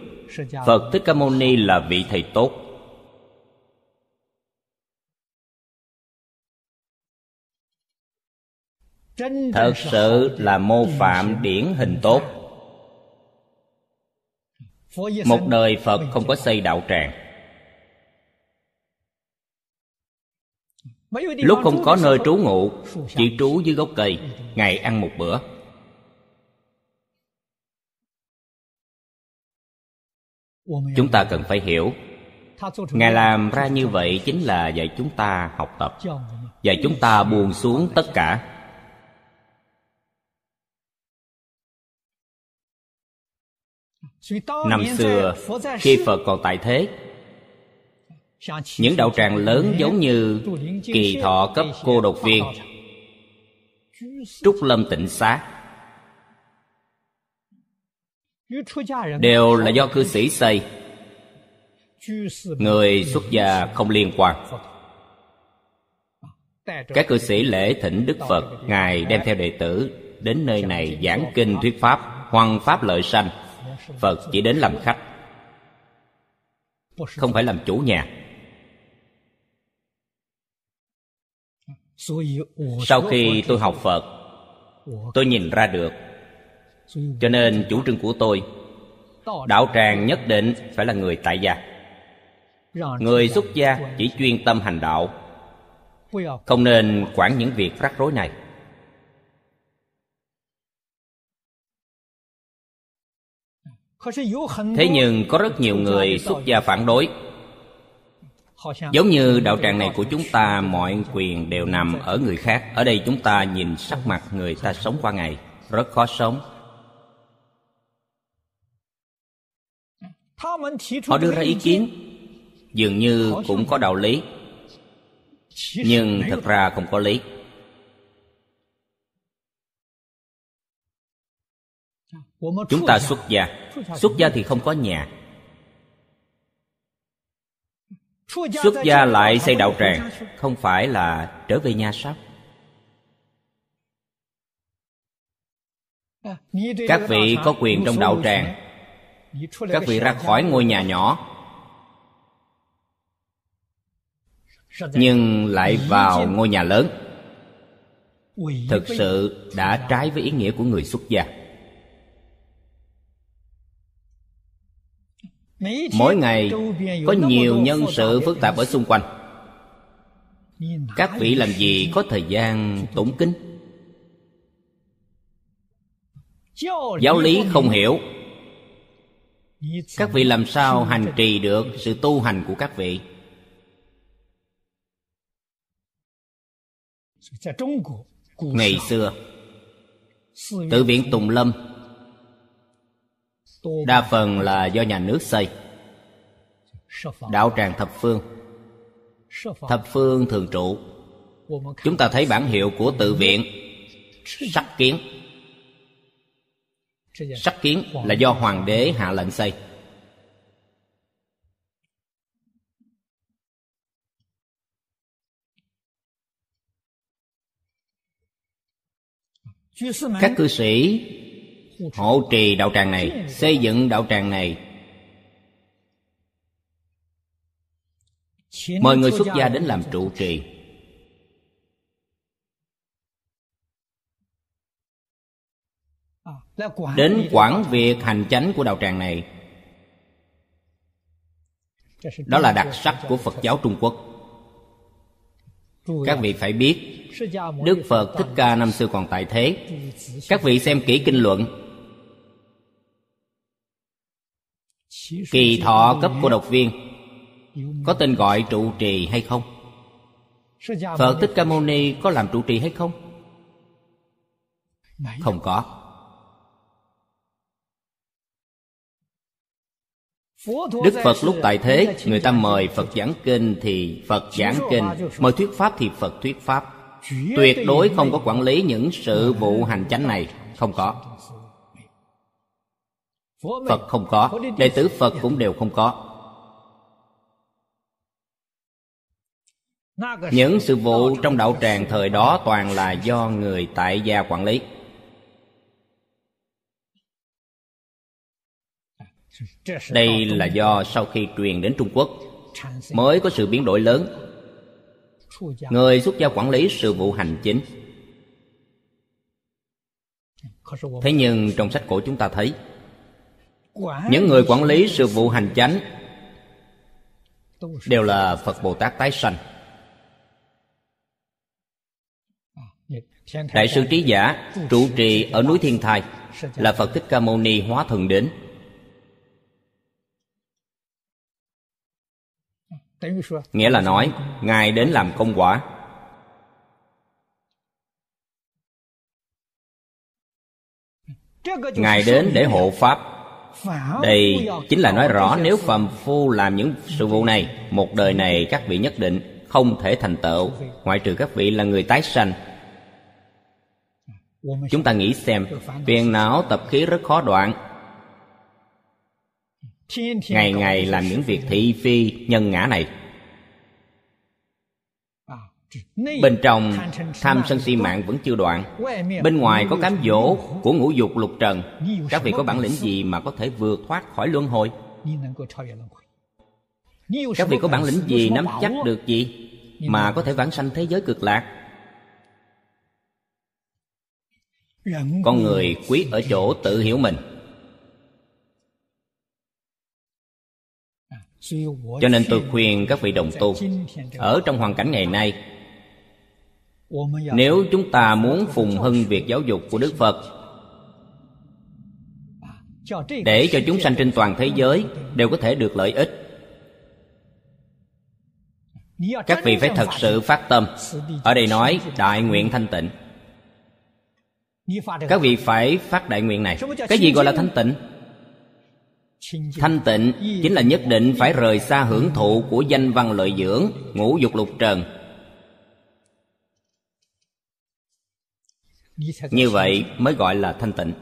phật thích ca mâu ni là vị thầy tốt thật sự là mô phạm điển hình tốt. Một đời phật không có xây đạo tràng. Lúc không có nơi trú ngụ, chỉ trú dưới gốc cây, ngày ăn một bữa. Chúng ta cần phải hiểu, ngài làm ra như vậy chính là dạy chúng ta học tập, dạy chúng ta buông xuống tất cả. Năm xưa khi phật còn tại thế những đạo tràng lớn giống như kỳ thọ cấp cô độc viên trúc lâm tịnh xá đều là do cư sĩ xây. Người xuất gia không liên quan. Các cư sĩ lễ thỉnh đức phật ngài đem theo đệ tử đến nơi này giảng kinh thuyết pháp hoằng pháp lợi sanh phật chỉ đến làm khách, không phải làm chủ nhà. Sau khi tôi học phật, tôi nhìn ra được. Cho nên chủ trương của tôi, đạo tràng nhất định phải là người tại gia. Người xuất gia chỉ chuyên tâm hành đạo, không nên quản những việc rắc rối này. Thế nhưng có rất nhiều người xuất gia phản đối. Giống như đạo tràng này của chúng ta mọi quyền đều nằm ở người khác. Ở đây chúng ta nhìn sắc mặt người ta sống qua ngày rất khó sống. Họ đưa ra ý kiến dường như cũng có đạo lý nhưng thật ra không có lý. Chúng ta xuất gia xuất gia thì không có nhà. Xuất gia lại xây đạo tràng, không phải là trở về nhà sao? Các vị có quyền trong đạo tràng. Các vị ra khỏi ngôi nhà nhỏ. Nhưng lại vào ngôi nhà lớn. Thực sự đã trái với ý nghĩa của người xuất gia. Mỗi ngày có nhiều nhân sự phức tạp ở xung quanh. Các vị làm gì có thời gian tụng kinh? Giáo lý không hiểu. Các vị làm sao hành trì được sự tu hành của các vị? Ngày xưa tự viện tùng lâm đa phần là do nhà nước xây. Đạo tràng thập phương. Thập phương thường trụ. Chúng ta thấy bản hiệu của tự viện. Sắc kiến. Sắc kiến là do hoàng đế hạ lệnh xây. Các cư sĩ hộ trì đạo tràng này, xây dựng đạo tràng này. Mời người xuất gia đến làm trụ trì. Đến quản việc hành chánh của đạo tràng này. Đó là đặc sắc của phật giáo trung quốc. Các vị phải biết, đức phật thích ca năm xưa còn tại thế. Các vị xem kỹ kinh luận. Kỳ thọ cấp của độc viên, có tên gọi trụ trì hay không? Phật thích ca mâu ni có làm trụ trì hay không? Không có. Đức Phật lúc tại thế, Người ta mời Phật giảng kinh thì Phật giảng kinh. Mời thuyết pháp thì Phật thuyết pháp. Tuyệt đối không có quản lý những sự vụ hành chánh này. Không có. Phật không có Đệ tử Phật cũng đều không có. Những sự vụ trong đạo tràng thời đó toàn là do người tại gia quản lý. Đây là do sau khi truyền đến trung quốc mới có sự biến đổi lớn. Người xuất gia quản lý sự vụ hành chính. Thế nhưng trong sách cổ chúng ta thấy những người quản lý sự vụ hành chánh đều là phật bồ tát tái sanh. Đại sư trí giả trụ trì ở núi thiên thai là phật thích ca mâu ni hóa thần đến. Nghĩa là nói ngài đến làm công quả. Ngài đến để hộ pháp đây chính là nói rõ nếu phàm phu làm những sự vụ này một đời này các vị nhất định không thể thành tựu ngoại trừ các vị là người tái sanh. Chúng ta nghĩ xem phiền não tập khí rất khó đoạn. Ngày ngày làm những việc thị phi nhân ngã này bên trong tham sân si mạng vẫn chưa đoạn. Bên ngoài có cám dỗ của ngũ dục lục trần. Các vị có bản lĩnh gì mà có thể vượt thoát khỏi luân hồi? Các vị có bản lĩnh gì nắm chắc được gì mà có thể vãng sanh thế giới cực lạc? Con người quý ở chỗ tự hiểu mình. Cho nên tôi khuyên các vị đồng tu, ở trong hoàn cảnh ngày nay nếu chúng ta muốn phùng hưng việc giáo dục của đức phật, để cho chúng sanh trên toàn thế giới đều có thể được lợi ích, các vị phải thật sự phát tâm. Ở đây nói đại nguyện thanh tịnh. Các vị phải phát đại nguyện này. Cái gì gọi là thanh tịnh? Thanh tịnh chính là nhất định phải rời xa hưởng thụ của danh văn lợi dưỡng, ngũ dục lục trần. Như vậy mới gọi là thanh tịnh.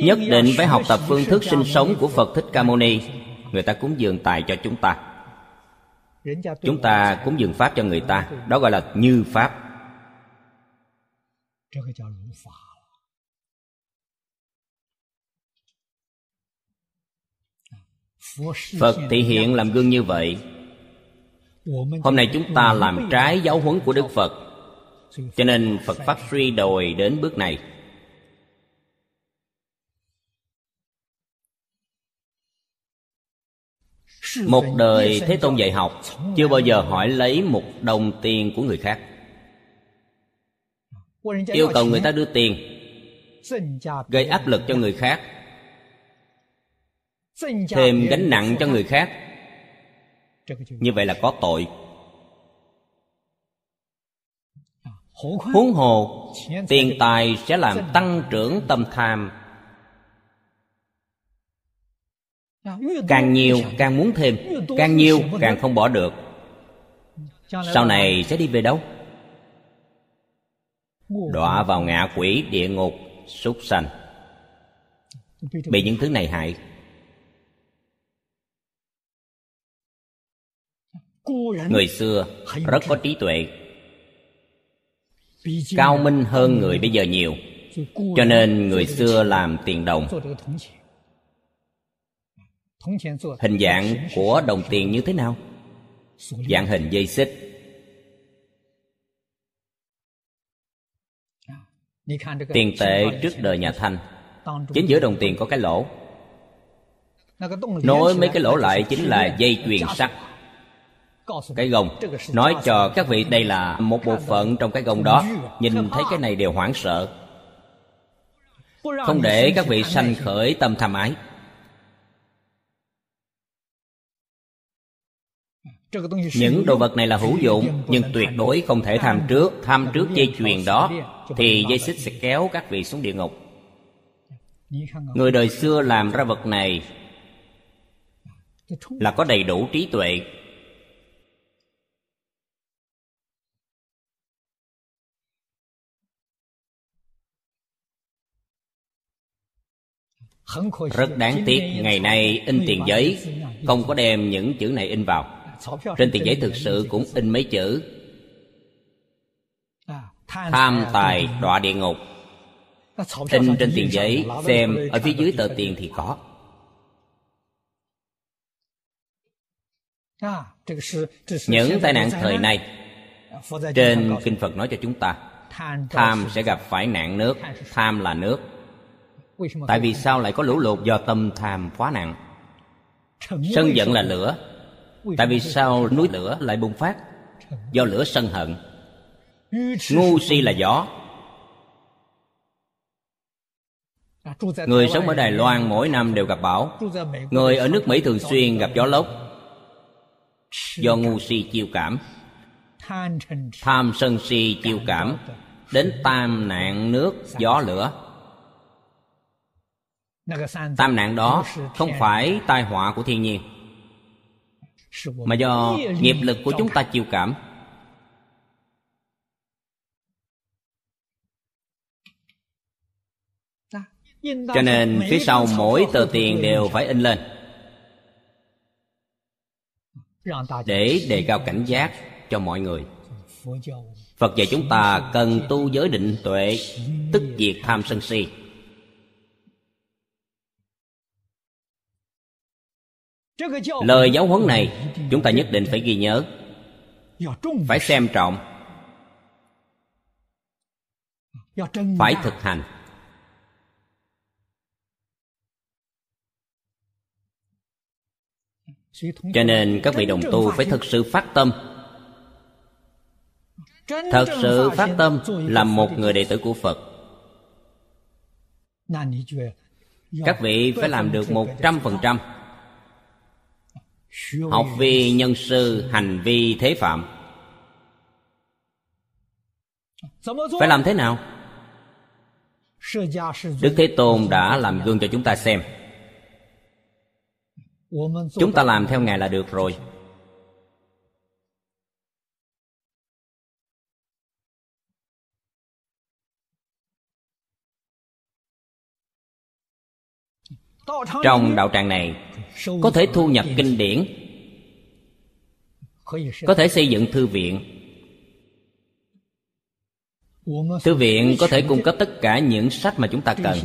Nhất định phải học tập phương thức sinh sống của phật thích ca mâu ni. Người ta cúng dường tài cho chúng ta. Chúng ta cúng dường pháp cho người ta. Đó gọi là như pháp. Phật thị hiện làm gương như vậy. Hôm nay chúng ta làm trái giáo huấn của đức phật cho nên phật pháp suy đồi đến bước này. Một đời thế tôn dạy học chưa bao giờ hỏi lấy một đồng tiền của người khác. Yêu cầu người ta đưa tiền, gây áp lực cho người khác, thêm gánh nặng cho người khác. Như vậy là có tội. Huống hồ tiền tài sẽ làm tăng trưởng tâm tham. Càng nhiều càng muốn thêm càng nhiều càng không bỏ được. Sau này sẽ đi về đâu? Đọa vào ngạ quỷ địa ngục súc sanh. Bị những thứ này hại. Người xưa rất có trí tuệ cao minh hơn người bây giờ nhiều. cho nên người xưa làm tiền đồng. hình dạng của đồng tiền như thế nào? Dạng hình dây xích. Tiền tệ trước đời nhà thanh. Chính giữa đồng tiền có cái lỗ. Nối mấy cái lỗ lại chính là dây chuyền sắt cái gông. Nói cho các vị đây là một bộ phận trong cái gông đó. Nhìn thấy cái này đều hoảng sợ. Không để các vị sanh khởi tâm tham ái. Những đồ vật này là hữu dụng, nhưng tuyệt đối không thể tham trước. Tham trước dây chuyền đó, thì dây xích sẽ kéo các vị xuống địa ngục. Người đời xưa làm ra vật này là có đầy đủ trí tuệ. Rất đáng tiếc, ngày nay in tiền giấy không có đem những chữ này in vào. Trên tiền giấy thực sự cũng in mấy chữ. Tham tài đọa địa ngục. In trên tiền giấy, xem ở phía dưới tờ tiền thì có. Những tai nạn thời nay, trên kinh phật nói cho chúng ta, tham sẽ gặp phải nạn nước, tham là nước tại vì sao lại có lũ lụt do tâm tham quá nặng? Sân giận là lửa. Tại vì sao núi lửa lại bùng phát? Do lửa sân hận. Ngu si là gió. Người sống ở đài loan mỗi năm đều gặp bão. Người ở nước mỹ thường xuyên gặp gió lốc. Do ngu si chiêu cảm. Tham sân si chiêu cảm. Đến tam nạn nước gió lửa tam nạn đó không phải tai họa của thiên nhiên, mà do nghiệp lực của chúng ta chịu cảm. Cho nên phía sau mỗi tờ tiền đều phải in lên để đề cao cảnh giác cho mọi người. Phật dạy chúng ta cần tu giới định tuệ, tức diệt tham sân si. Lời giáo huấn này chúng ta nhất định phải ghi nhớ. Phải xem trọng. Phải thực hành. Cho nên các vị đồng tu phải thực sự phát tâm. Thật sự phát tâm làm một người đệ tử của phật. Các vị phải làm được một trăm phần trăm học vi nhân sư hành vi thế phạm. phải làm thế nào? đức thế tôn đã làm gương cho chúng ta xem. chúng ta làm theo ngài là được rồi. trong đạo tràng này có thể thu nhập kinh điển. Có thể xây dựng thư viện. Thư viện có thể cung cấp tất cả những sách mà chúng ta cần.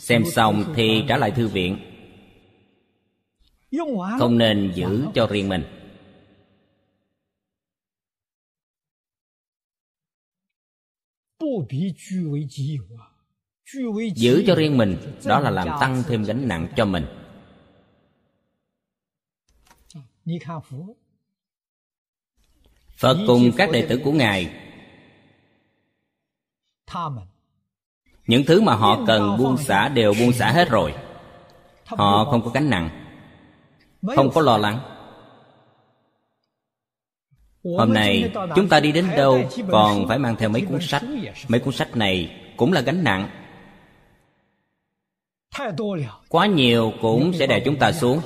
Xem xong thì trả lại thư viện. Không nên giữ cho riêng mình giữ cho riêng mình, đó là làm tăng thêm gánh nặng cho mình. Phật cùng các đệ tử của ngài. Những thứ mà họ cần buông xả đều buông xả hết rồi. Họ không có gánh nặng, không có lo lắng. Hôm nay, chúng ta đi đến đâu còn phải mang theo mấy cuốn sách. Mấy cuốn sách này cũng là gánh nặng quá nhiều cũng sẽ đè chúng ta xuống.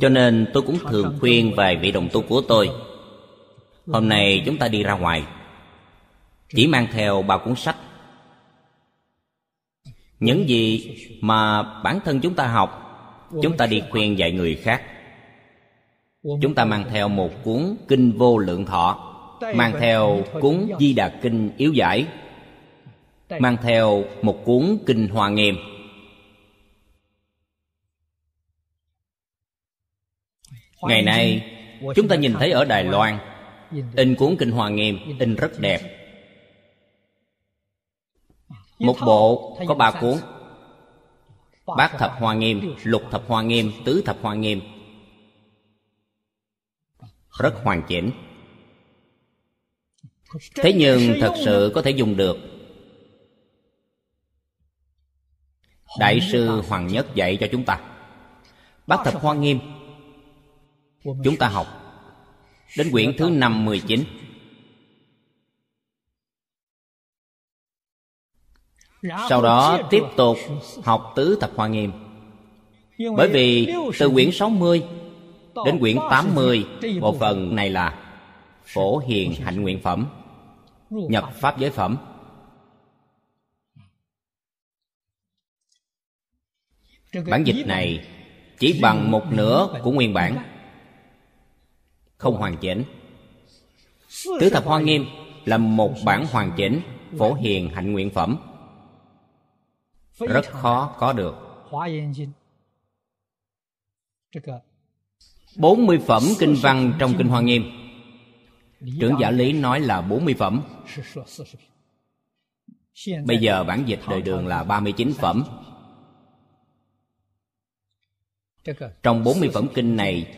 cho nên tôi cũng thường khuyên vài vị đồng tu của tôi. Hôm nay chúng ta đi ra ngoài. Chỉ mang theo ba cuốn sách. Những gì mà bản thân chúng ta học chúng ta đi khuyên dạy người khác chúng ta mang theo một cuốn kinh vô lượng thọ mang theo cuốn di đà kinh yếu giải mang theo một cuốn kinh hoa nghiêm. Ngày nay chúng ta nhìn thấy ở đài loan in cuốn kinh hoa nghiêm in rất đẹp. một bộ có ba cuốn bát thập hoa nghiêm lục thập hoa nghiêm tứ thập hoa nghiêm rất hoàn chỉnh. Thế nhưng thật sự có thể dùng được. Đại sư hoàng nhất dạy cho chúng ta. Bát thập hoa nghiêm. Chúng ta học đến quyển thứ năm mười chín. Sau đó tiếp tục học tứ thập hoa nghiêm. Bởi vì từ quyển 60 đến quyển 80 bộ phận này là phổ hiền hạnh nguyện phẩm nhập pháp giới phẩm. Bản dịch này chỉ bằng một nửa của nguyên bản. không hoàn chỉnh. Tứ thập hoa nghiêm là một bản hoàn chỉnh phổ hiền hạnh nguyện phẩm. Rất khó có được bốn mươi phẩm kinh văn trong kinh hoa nghiêm. Trưởng giả lý nói là bốn mươi phẩm. Bây giờ bản dịch đời đường là ba mươi chín phẩm. Trong bốn mươi phẩm kinh này,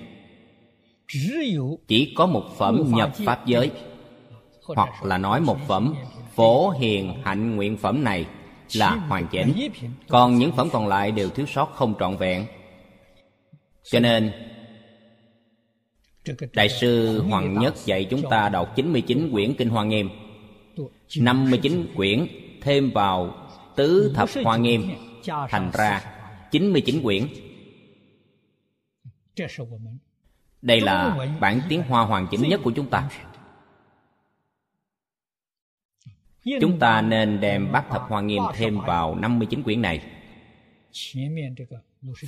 chỉ có một phẩm nhập pháp giới, hoặc là nói một phẩm phổ hiền hạnh nguyện phẩm này là hoàn chỉnh. Còn những phẩm còn lại đều thiếu sót không trọn vẹn. Cho nên Đại sư Hoàng Nhất dạy chúng ta đọc 99 quyển Kinh Hoa Nghiêm. 59 quyển thêm vào Tứ Thập Hoa Nghiêm Thành ra 99 quyển. Đây là bản tiếng Hoa hoàn chỉnh nhất của chúng ta. Chúng ta nên đem bát thập hoa nghiêm thêm vào 59 quyển này.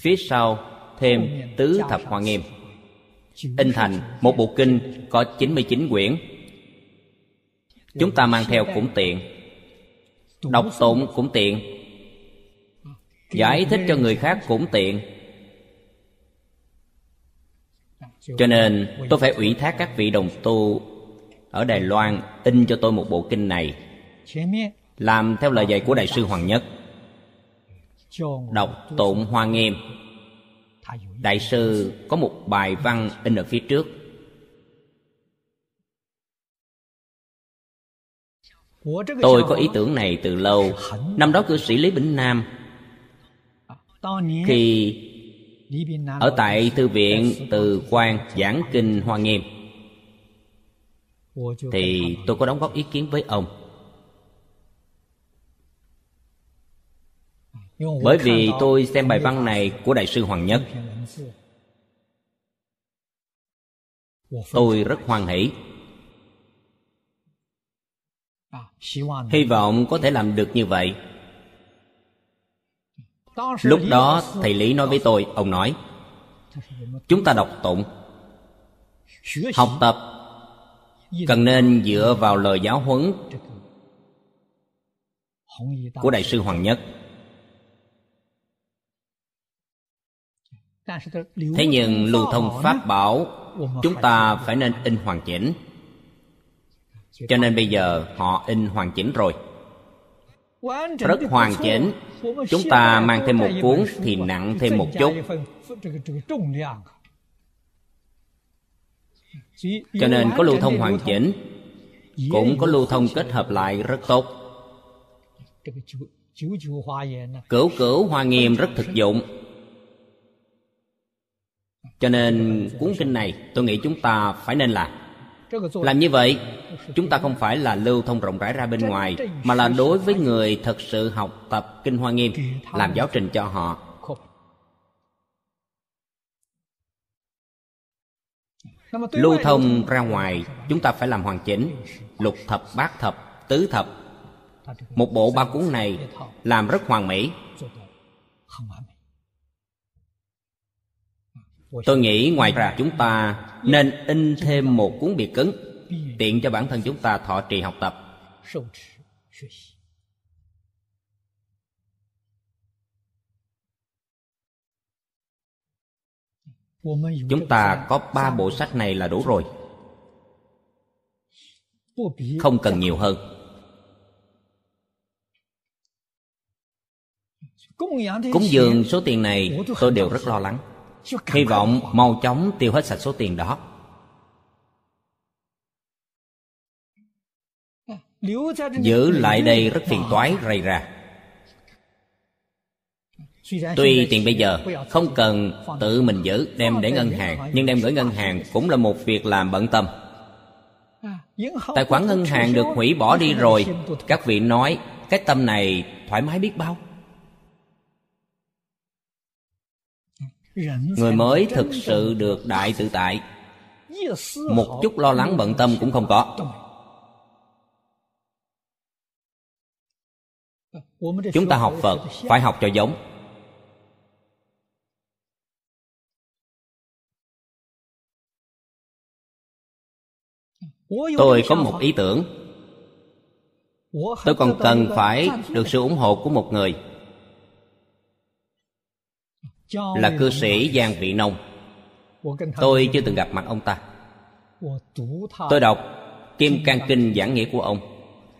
Phía sau thêm tứ thập hoa nghiêm. In thành một bộ kinh có 99 quyển. Chúng ta mang theo cũng tiện. Đọc tụng cũng tiện. Giải thích cho người khác cũng tiện. Cho nên, tôi phải ủy thác các vị đồng tu Ở Đài Loan in cho tôi một bộ kinh này, làm theo lời dạy của đại sư hoàng nhất. Đọc tụng hoa nghiêm đại sư có một bài văn in ở phía trước. Tôi có ý tưởng này từ lâu. Năm đó cư sĩ lý bỉnh nam khi ở tại thư viện từ quan giảng kinh hoa nghiêm, thì tôi có đóng góp ý kiến với ông. Bởi vì tôi xem bài văn này của đại sư hoàng nhất. tôi rất hoan hỷ. Hy vọng có thể làm được như vậy. Lúc đó thầy lý nói với tôi ông nói chúng ta đọc tụng học tập cần nên dựa vào lời giáo huấn của đại sư hoàng nhất thế nhưng lưu thông pháp bảo, chúng ta phải nên in hoàn chỉnh. Cho nên bây giờ họ in hoàn chỉnh rồi. Rất hoàn chỉnh. Chúng ta mang thêm một cuốn thì nặng thêm một chút. Cho nên có lưu thông hoàn chỉnh, cũng có lưu thông kết hợp lại rất tốt. Cửu cửu hoa nghiêm rất thực dụng cho nên cuốn kinh này tôi nghĩ chúng ta phải nên làm. Làm như vậy, chúng ta không phải là lưu thông rộng rãi ra bên ngoài, mà là đối với người thật sự học tập kinh hoa nghiêm, làm giáo trình cho họ. Lưu thông ra ngoài, chúng ta phải làm hoàn chỉnh, lục thập, bát thập, tứ thập. Một bộ ba cuốn này làm rất hoàn mỹ. Tôi nghĩ ngoài ra chúng ta nên in thêm một cuốn biệt cứng, tiện cho bản thân chúng ta thọ trì học tập. Chúng ta có ba bộ sách này là đủ rồi. Không cần nhiều hơn. Cúng dường số tiền này tôi đều rất lo lắng hy vọng mau chóng tiêu hết sạch số tiền đó giữ lại đây rất phiền toái rầy ra tuy tiền bây giờ không cần tự mình giữ đem để ngân hàng nhưng đem gửi ngân hàng cũng là một việc làm bận tâm tài khoản ngân hàng được hủy bỏ đi rồi các vị nói cái tâm này thoải mái biết bao người mới thực sự được đại tự tại. Một chút lo lắng bận tâm cũng không có. Chúng ta học phật phải học cho giống. Tôi có một ý tưởng. Tôi còn cần phải được sự ủng hộ của một người là cư sĩ giang vị nông. Tôi chưa từng gặp mặt ông ta. Tôi đọc kim cang kinh giảng nghĩa của ông.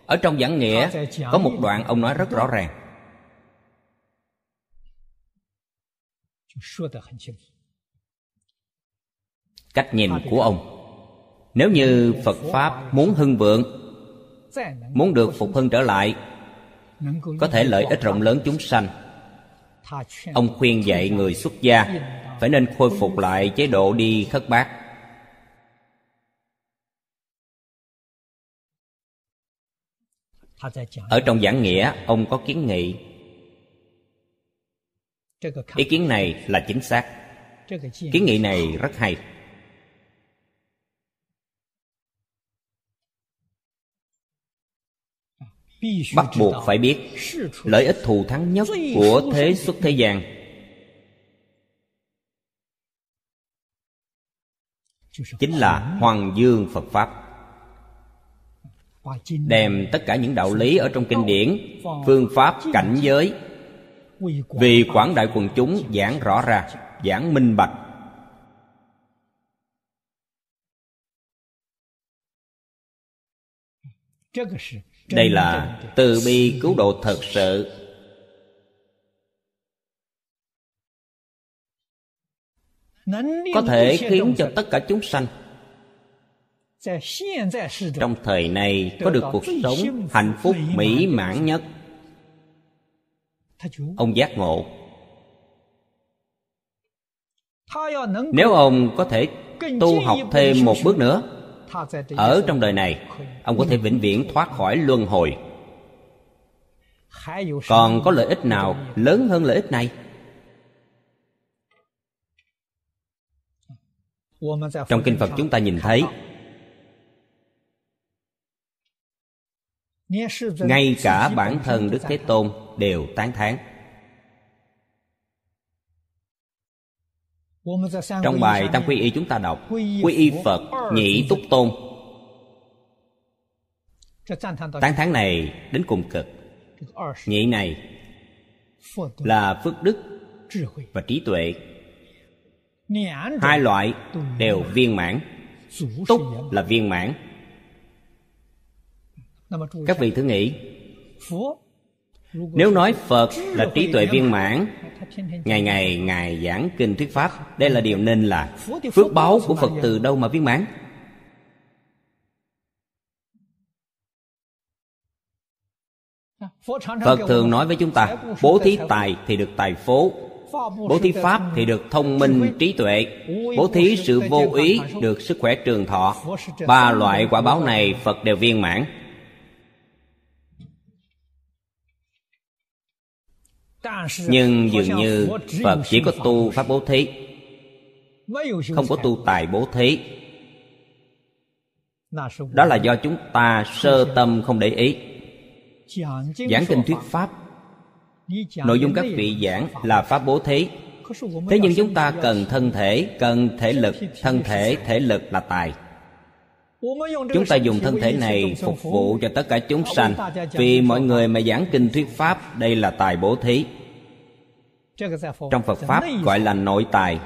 Ở trong giảng nghĩa có một đoạn ông nói rất rõ ràng. Cách nhìn của ông. Nếu như phật pháp muốn hưng vượng muốn được phục hưng trở lại có thể lợi ích rộng lớn chúng sanh ông khuyên dạy người xuất gia phải nên khôi phục lại chế độ đi khất bát. Ở trong giảng nghĩa, ông có kiến nghị. Ý kiến này là chính xác. Kiến nghị này rất hay. Bắt buộc phải biết lợi ích thù thắng nhất của thế xuất thế gian. Chính là hoàng dương phật pháp. Đem tất cả những đạo lý ở trong kinh điển, phương pháp, cảnh giới, vì quảng đại quần chúng giảng rõ ra, giảng minh bạch đây là từ bi cứu độ thật sự. Có thể khiến cho tất cả chúng sanh trong thời này có được cuộc sống hạnh phúc mỹ mãn nhất. Ông giác ngộ. Nếu ông có thể tu học thêm một bước nữa ở trong đời này ông có thể vĩnh viễn thoát khỏi luân hồi. Còn có lợi ích nào lớn hơn lợi ích này? Trong kinh phật chúng ta nhìn thấy ngay cả bản thân đức thế tôn đều tán thán trong bài tam quy y chúng ta đọc quy y phật nhị túc tôn. Tán thán này đến cùng cực. Nhị này là phước đức và trí tuệ. Hai loại đều viên mãn. Túc là viên mãn. Các vị thử nghĩ nếu nói phật là trí tuệ viên mãn ngày ngày ngài giảng kinh thuyết pháp đây là điều nên là phước báo của phật từ đâu mà viên mãn? Phật thường nói với chúng ta bố thí tài thì được tài phố bố thí pháp thì được thông minh trí tuệ bố thí sự vô ý được sức khỏe trường thọ. Ba loại quả báo này phật đều viên mãn nhưng dường như phật chỉ có tu pháp bố thí. Không có tu tài bố thí. Đó là do chúng ta sơ tâm không để ý. giảng kinh thuyết pháp. Nội dung các vị giảng là pháp bố thí. Thế nhưng chúng ta cần thân thể cần thể lực thân thể thể lực là tài chúng ta dùng thân thể này phục vụ cho tất cả chúng sanh. vì mọi người mà giảng kinh thuyết pháp đây là tài bố thí. Trong phật pháp gọi là nội tài.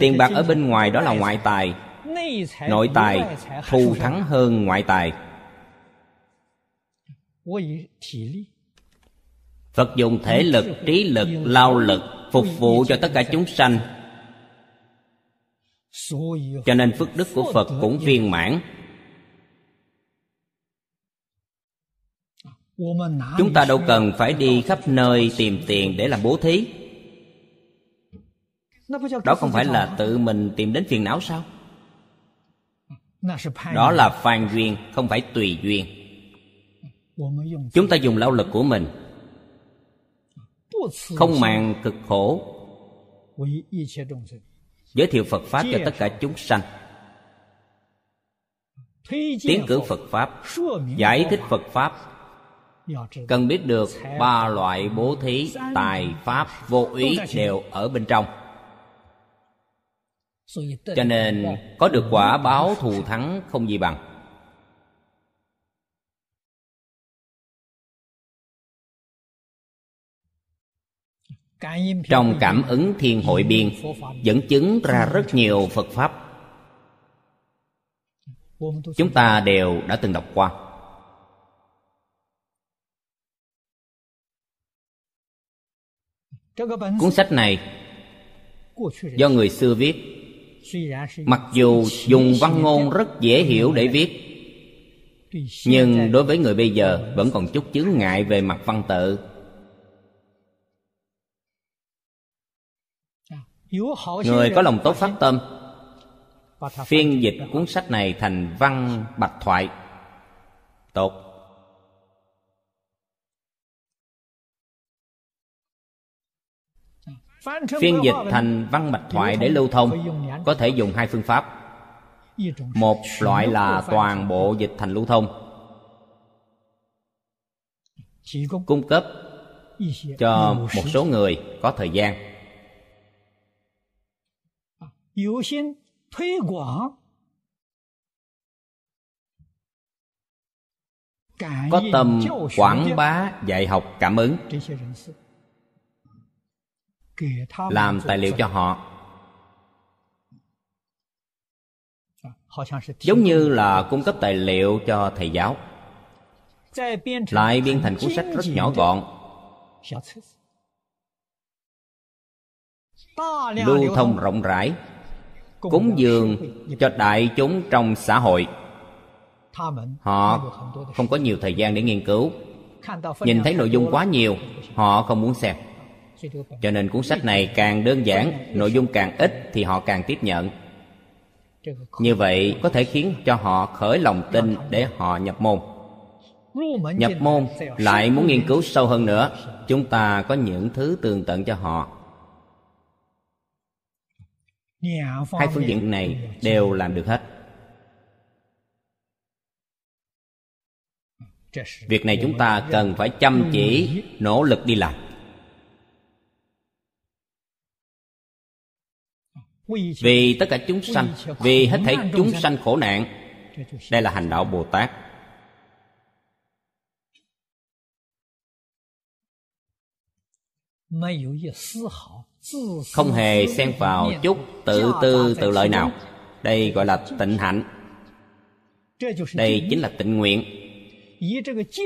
Tiền bạc ở bên ngoài đó là ngoại tài. Nội tài thù thắng hơn ngoại tài. Phật dùng thể lực trí lực lao lực phục vụ cho tất cả chúng sanh cho nên phước đức của phật cũng viên mãn. Chúng ta đâu cần phải đi khắp nơi tìm tiền để làm bố thí. Đó không phải là tự mình tìm đến phiền não sao? Đó là phan duyên, không phải tùy duyên. Chúng ta dùng lao lực của mình. Không màng cực khổ giới thiệu phật pháp cho tất cả chúng sanh. Tiến cử phật pháp, giải thích phật pháp. Cần biết được ba loại bố thí tài pháp vô ý đều ở bên trong. Cho nên có được quả báo thù thắng không gì bằng. Trong cảm ứng thiên hội biên dẫn chứng ra rất nhiều phật pháp. Chúng ta đều đã từng đọc qua. Cuốn sách này do người xưa viết. Mặc dù dùng văn ngôn rất dễ hiểu để viết nhưng đối với người bây giờ vẫn còn chút chướng ngại về mặt văn tự người có lòng tốt phát tâm, phiên dịch cuốn sách này thành văn bạch thoại. Tốt. Phiên dịch thành văn bạch thoại để lưu thông, có thể dùng hai phương pháp. Một loại là toàn bộ dịch thành lưu thông. Cung cấp cho một số người có thời gian có tâm quảng bá dạy học cảm ứng làm tài liệu cho họ giống như là cung cấp tài liệu cho thầy giáo lại biên thành cuốn sách rất nhỏ gọn lưu thông rộng rãi cúng dường cho đại chúng trong xã hội. họ không có nhiều thời gian để nghiên cứu. Nhìn thấy nội dung quá nhiều họ không muốn xem. Cho nên cuốn sách này càng đơn giản nội dung càng ít thì họ càng tiếp nhận. Như vậy có thể khiến cho họ khởi lòng tin để họ nhập môn. Nhập môn lại muốn nghiên cứu sâu hơn nữa. chúng ta có những thứ tường tận cho họ hai phương diện này đều làm được hết. Việc này chúng ta cần phải chăm chỉ, nỗ lực đi làm. Vì tất cả chúng sanh, vì hết thảy chúng sanh khổ nạn, đây là hành đạo bồ tát không hề xen vào chút tự tư, tự lợi nào. Đây gọi là tịnh hạnh. Đây chính là tịnh nguyện.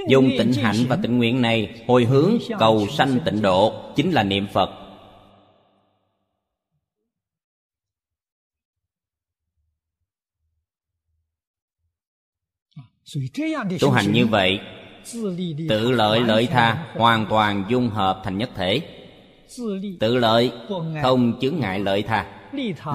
Dùng tịnh hạnh và tịnh nguyện này hồi hướng cầu sanh tịnh độ chính là niệm phật. Tu hành như vậy, tự lợi lợi tha hoàn toàn dung hợp thành nhất thể tự lợi không chướng ngại lợi tha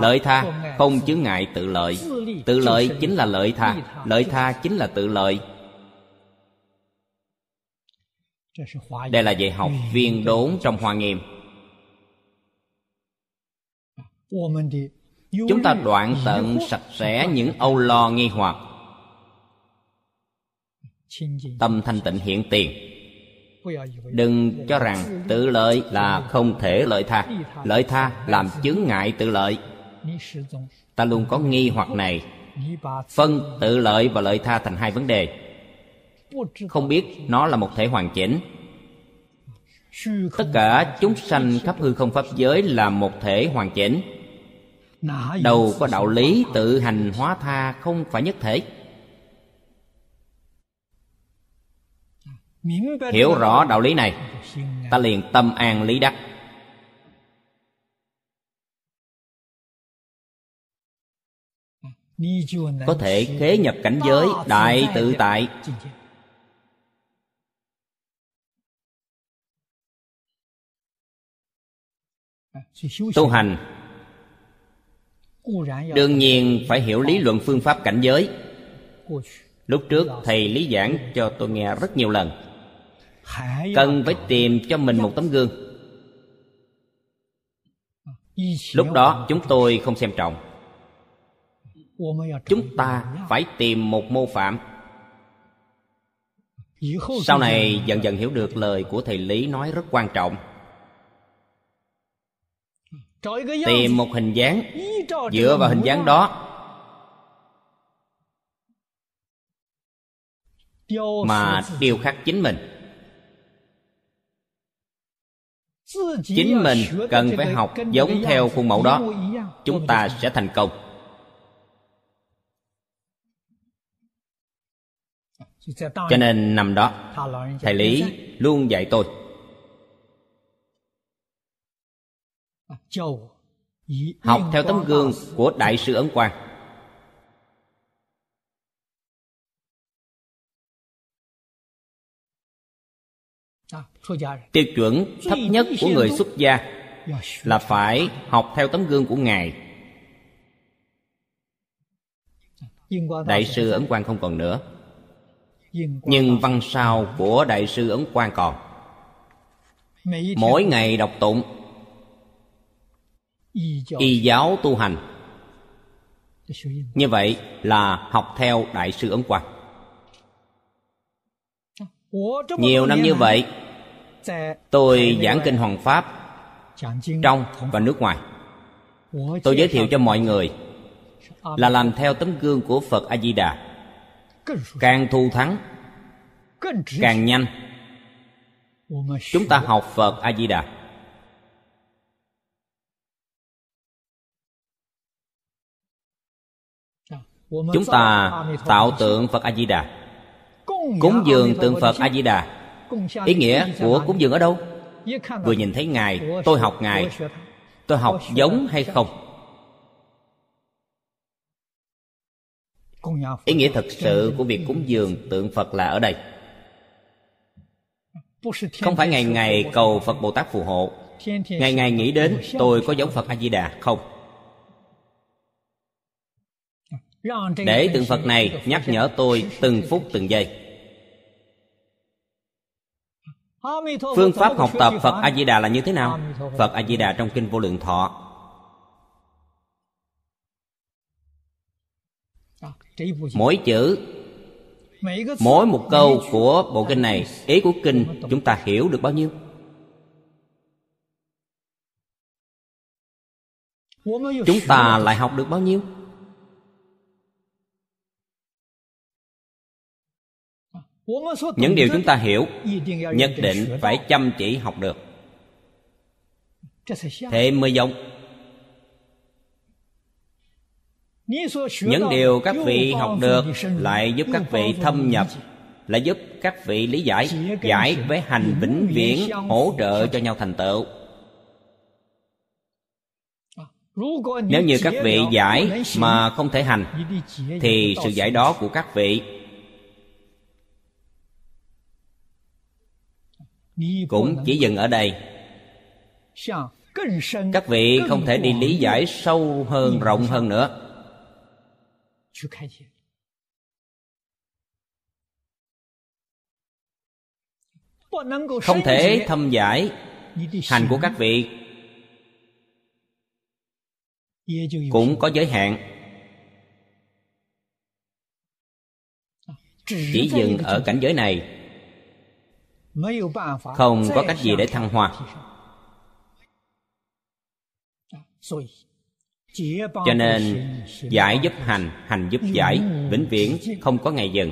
lợi tha không chướng ngại tự lợi。tự lợi chính là lợi tha lợi tha chính là tự lợi。đây là dạy học viên đốn trong hoa nghiêm。chúng ta đoạn tận sạch sẽ những âu lo nghi hoặc。tâm thanh tịnh hiện tiền đừng cho rằng tự lợi là không thể lợi tha. Lợi tha làm chướng ngại tự lợi. Ta luôn có nghi hoặc này. Phân tự lợi và lợi tha thành hai vấn đề. Không biết nó là một thể hoàn chỉnh. Tất cả chúng sanh khắp hư không pháp giới là một thể hoàn chỉnh. Đâu có đạo lý tự hành hóa tha không phải nhất thể. Hiểu rõ đạo lý này ta liền tâm an lý đắc. Có thể khế nhập cảnh giới đại tự tại. Tu hành đương nhiên phải hiểu lý luận phương pháp cảnh giới. Lúc trước thầy lý giảng cho tôi nghe rất nhiều lần cần phải tìm cho mình một tấm gương. Lúc đó chúng tôi không xem trọng. Chúng ta phải tìm một mô phạm. Sau này dần dần hiểu được lời của thầy lý nói rất quan trọng. Tìm một hình dáng. Dựa vào hình dáng đó mà điều khắc chính mình chính mình cần phải học giống theo khuôn mẫu đó. Chúng ta sẽ thành công. Cho nên năm đó thầy lý luôn dạy tôi. Học theo tấm gương của đại sư ấn quang tiêu chuẩn thấp nhất của người xuất gia là phải học theo tấm gương của ngài. Đại sư ấn quang không còn nữa. Nhưng văn sao của đại sư ấn quang còn? Mỗi ngày đọc tụng y giáo tu hành. Như vậy là học theo đại sư ấn quang. Nhiều năm như vậy tôi giảng kinh hoàng pháp trong và nước ngoài. Tôi giới thiệu cho mọi người là làm theo tấm gương của phật a di đà càng thù thắng càng nhanh. Chúng ta học phật a di đà chúng ta tạo tượng phật a di đà cúng dường tượng phật a di đà ý nghĩa của cúng dường ở đâu? Vừa nhìn thấy ngài, tôi học ngài. Tôi học giống hay không? Ý nghĩa thật sự của việc cúng dường tượng phật là ở đây. Không phải ngày ngày cầu phật bồ tát phù hộ. Ngày ngày nghĩ đến tôi có giống phật a di đà không? Để tượng phật này nhắc nhở tôi từng phút từng giây phương pháp học tập phật a di đà là như thế nào? Phật a di đà trong kinh vô lượng thọ. Mỗi chữ mỗi một câu của bộ kinh này ý của kinh chúng ta hiểu được bao nhiêu? Chúng ta lại học được bao nhiêu những điều chúng ta hiểu nhất định phải chăm chỉ học được. Thế mới giống. Những điều các vị học được lại giúp các vị thâm nhập lại giúp các vị lý giải giải với hành vĩnh viễn hỗ trợ cho nhau thành tựu. Nếu như các vị giải mà không thể hành thì sự giải đó của các vị cũng chỉ dừng ở đây. Các vị không thể đi lý giải sâu hơn rộng hơn nữa. không thể thâm giải hành của các vị. Cũng có giới hạn. Chỉ dừng ở cảnh giới này không có cách gì để thăng hoa. Cho nên giải giúp hành hành giúp giải vĩnh viễn không có ngày dừng.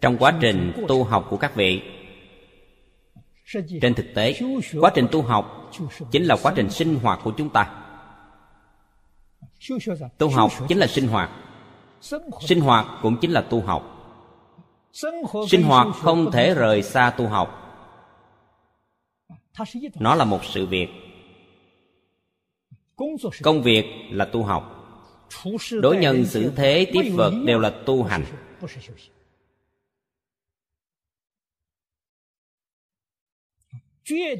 Trong quá trình tu học của các vị trên thực tế quá trình tu học chính là quá trình sinh hoạt của chúng ta. Tu học chính là sinh hoạt sinh hoạt cũng chính là tu học sinh hoạt không thể rời xa tu học. Nó là một sự việc. Công việc là tu học. Đối nhân xử thế, tiếp vật đều là tu hành.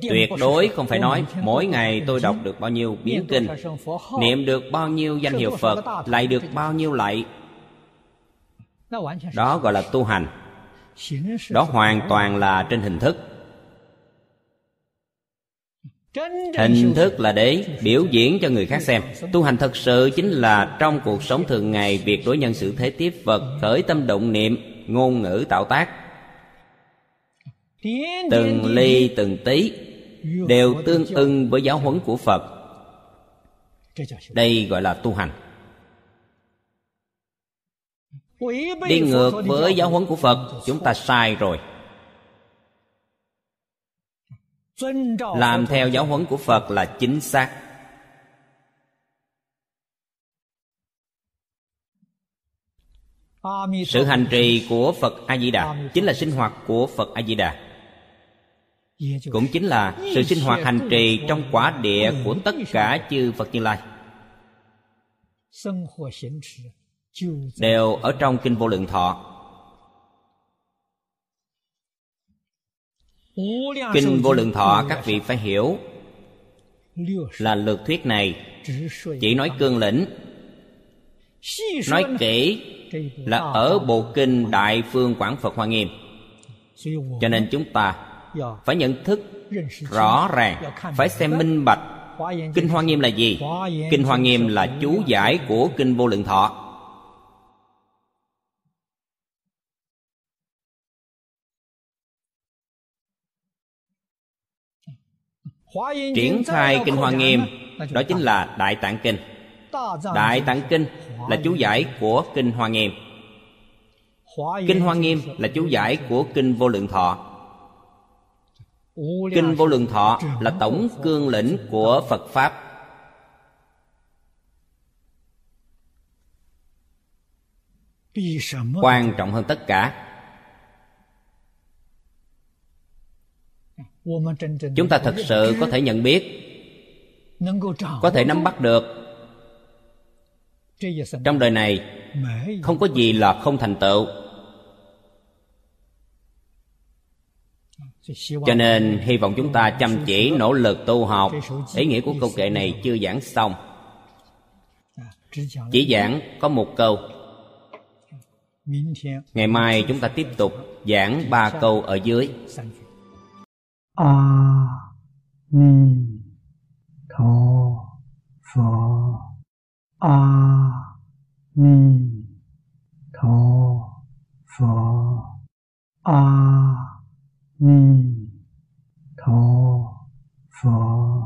Tuyệt đối không phải nói mỗi ngày tôi đọc được bao nhiêu biến kinh, niệm được bao nhiêu danh hiệu phật, lại được bao nhiêu lạy. Đó gọi là tu hành đó hoàn toàn là trên hình thức. Hình thức là để biểu diễn cho người khác xem. Tu hành thật sự chính là trong cuộc sống thường ngày, việc đối nhân xử thế tiếp vật, khởi tâm động niệm, ngôn ngữ tạo tác. Từng ly, từng tí, đều tương ưng với giáo huấn của phật. Đây gọi là tu hành đi ngược với giáo huấn của phật chúng ta sai rồi. Làm theo giáo huấn của phật là chính xác. Sự hành trì của phật a di đà chính là sinh hoạt của phật a di đà cũng chính là sự sinh hoạt hành trì trong quả địa của tất cả chư phật như lai đều ở trong kinh vô lượng thọ. Kinh vô lượng thọ các vị phải hiểu là lược thuyết này. Chỉ nói cương lĩnh, nói kỹ là ở bộ kinh đại phương quảng phật hoa nghiêm. Cho nên chúng ta phải nhận thức rõ ràng, phải xem minh bạch kinh hoa nghiêm là gì. Kinh hoa nghiêm là chú giải của kinh vô lượng thọ. Triển khai kinh hoa nghiêm, đó chính là đại tạng kinh. Đại tạng kinh là chú giải của kinh hoa nghiêm. Kinh hoa nghiêm là chú giải của kinh vô lượng thọ. Kinh vô lượng thọ là tổng cương lĩnh của phật pháp. Quan trọng hơn tất cả chúng ta thật sự có thể nhận biết có thể nắm bắt được. Trong đời này không có gì là không thành tựu. Cho nên hy vọng chúng ta chăm chỉ nỗ lực tu học. Ý nghĩa của câu kệ này chưa giảng xong. Chỉ giảng có một câu. Ngày mai chúng ta tiếp tục giảng ba câu ở dưới
阿弥陀佛。阿弥陀佛。阿弥陀佛。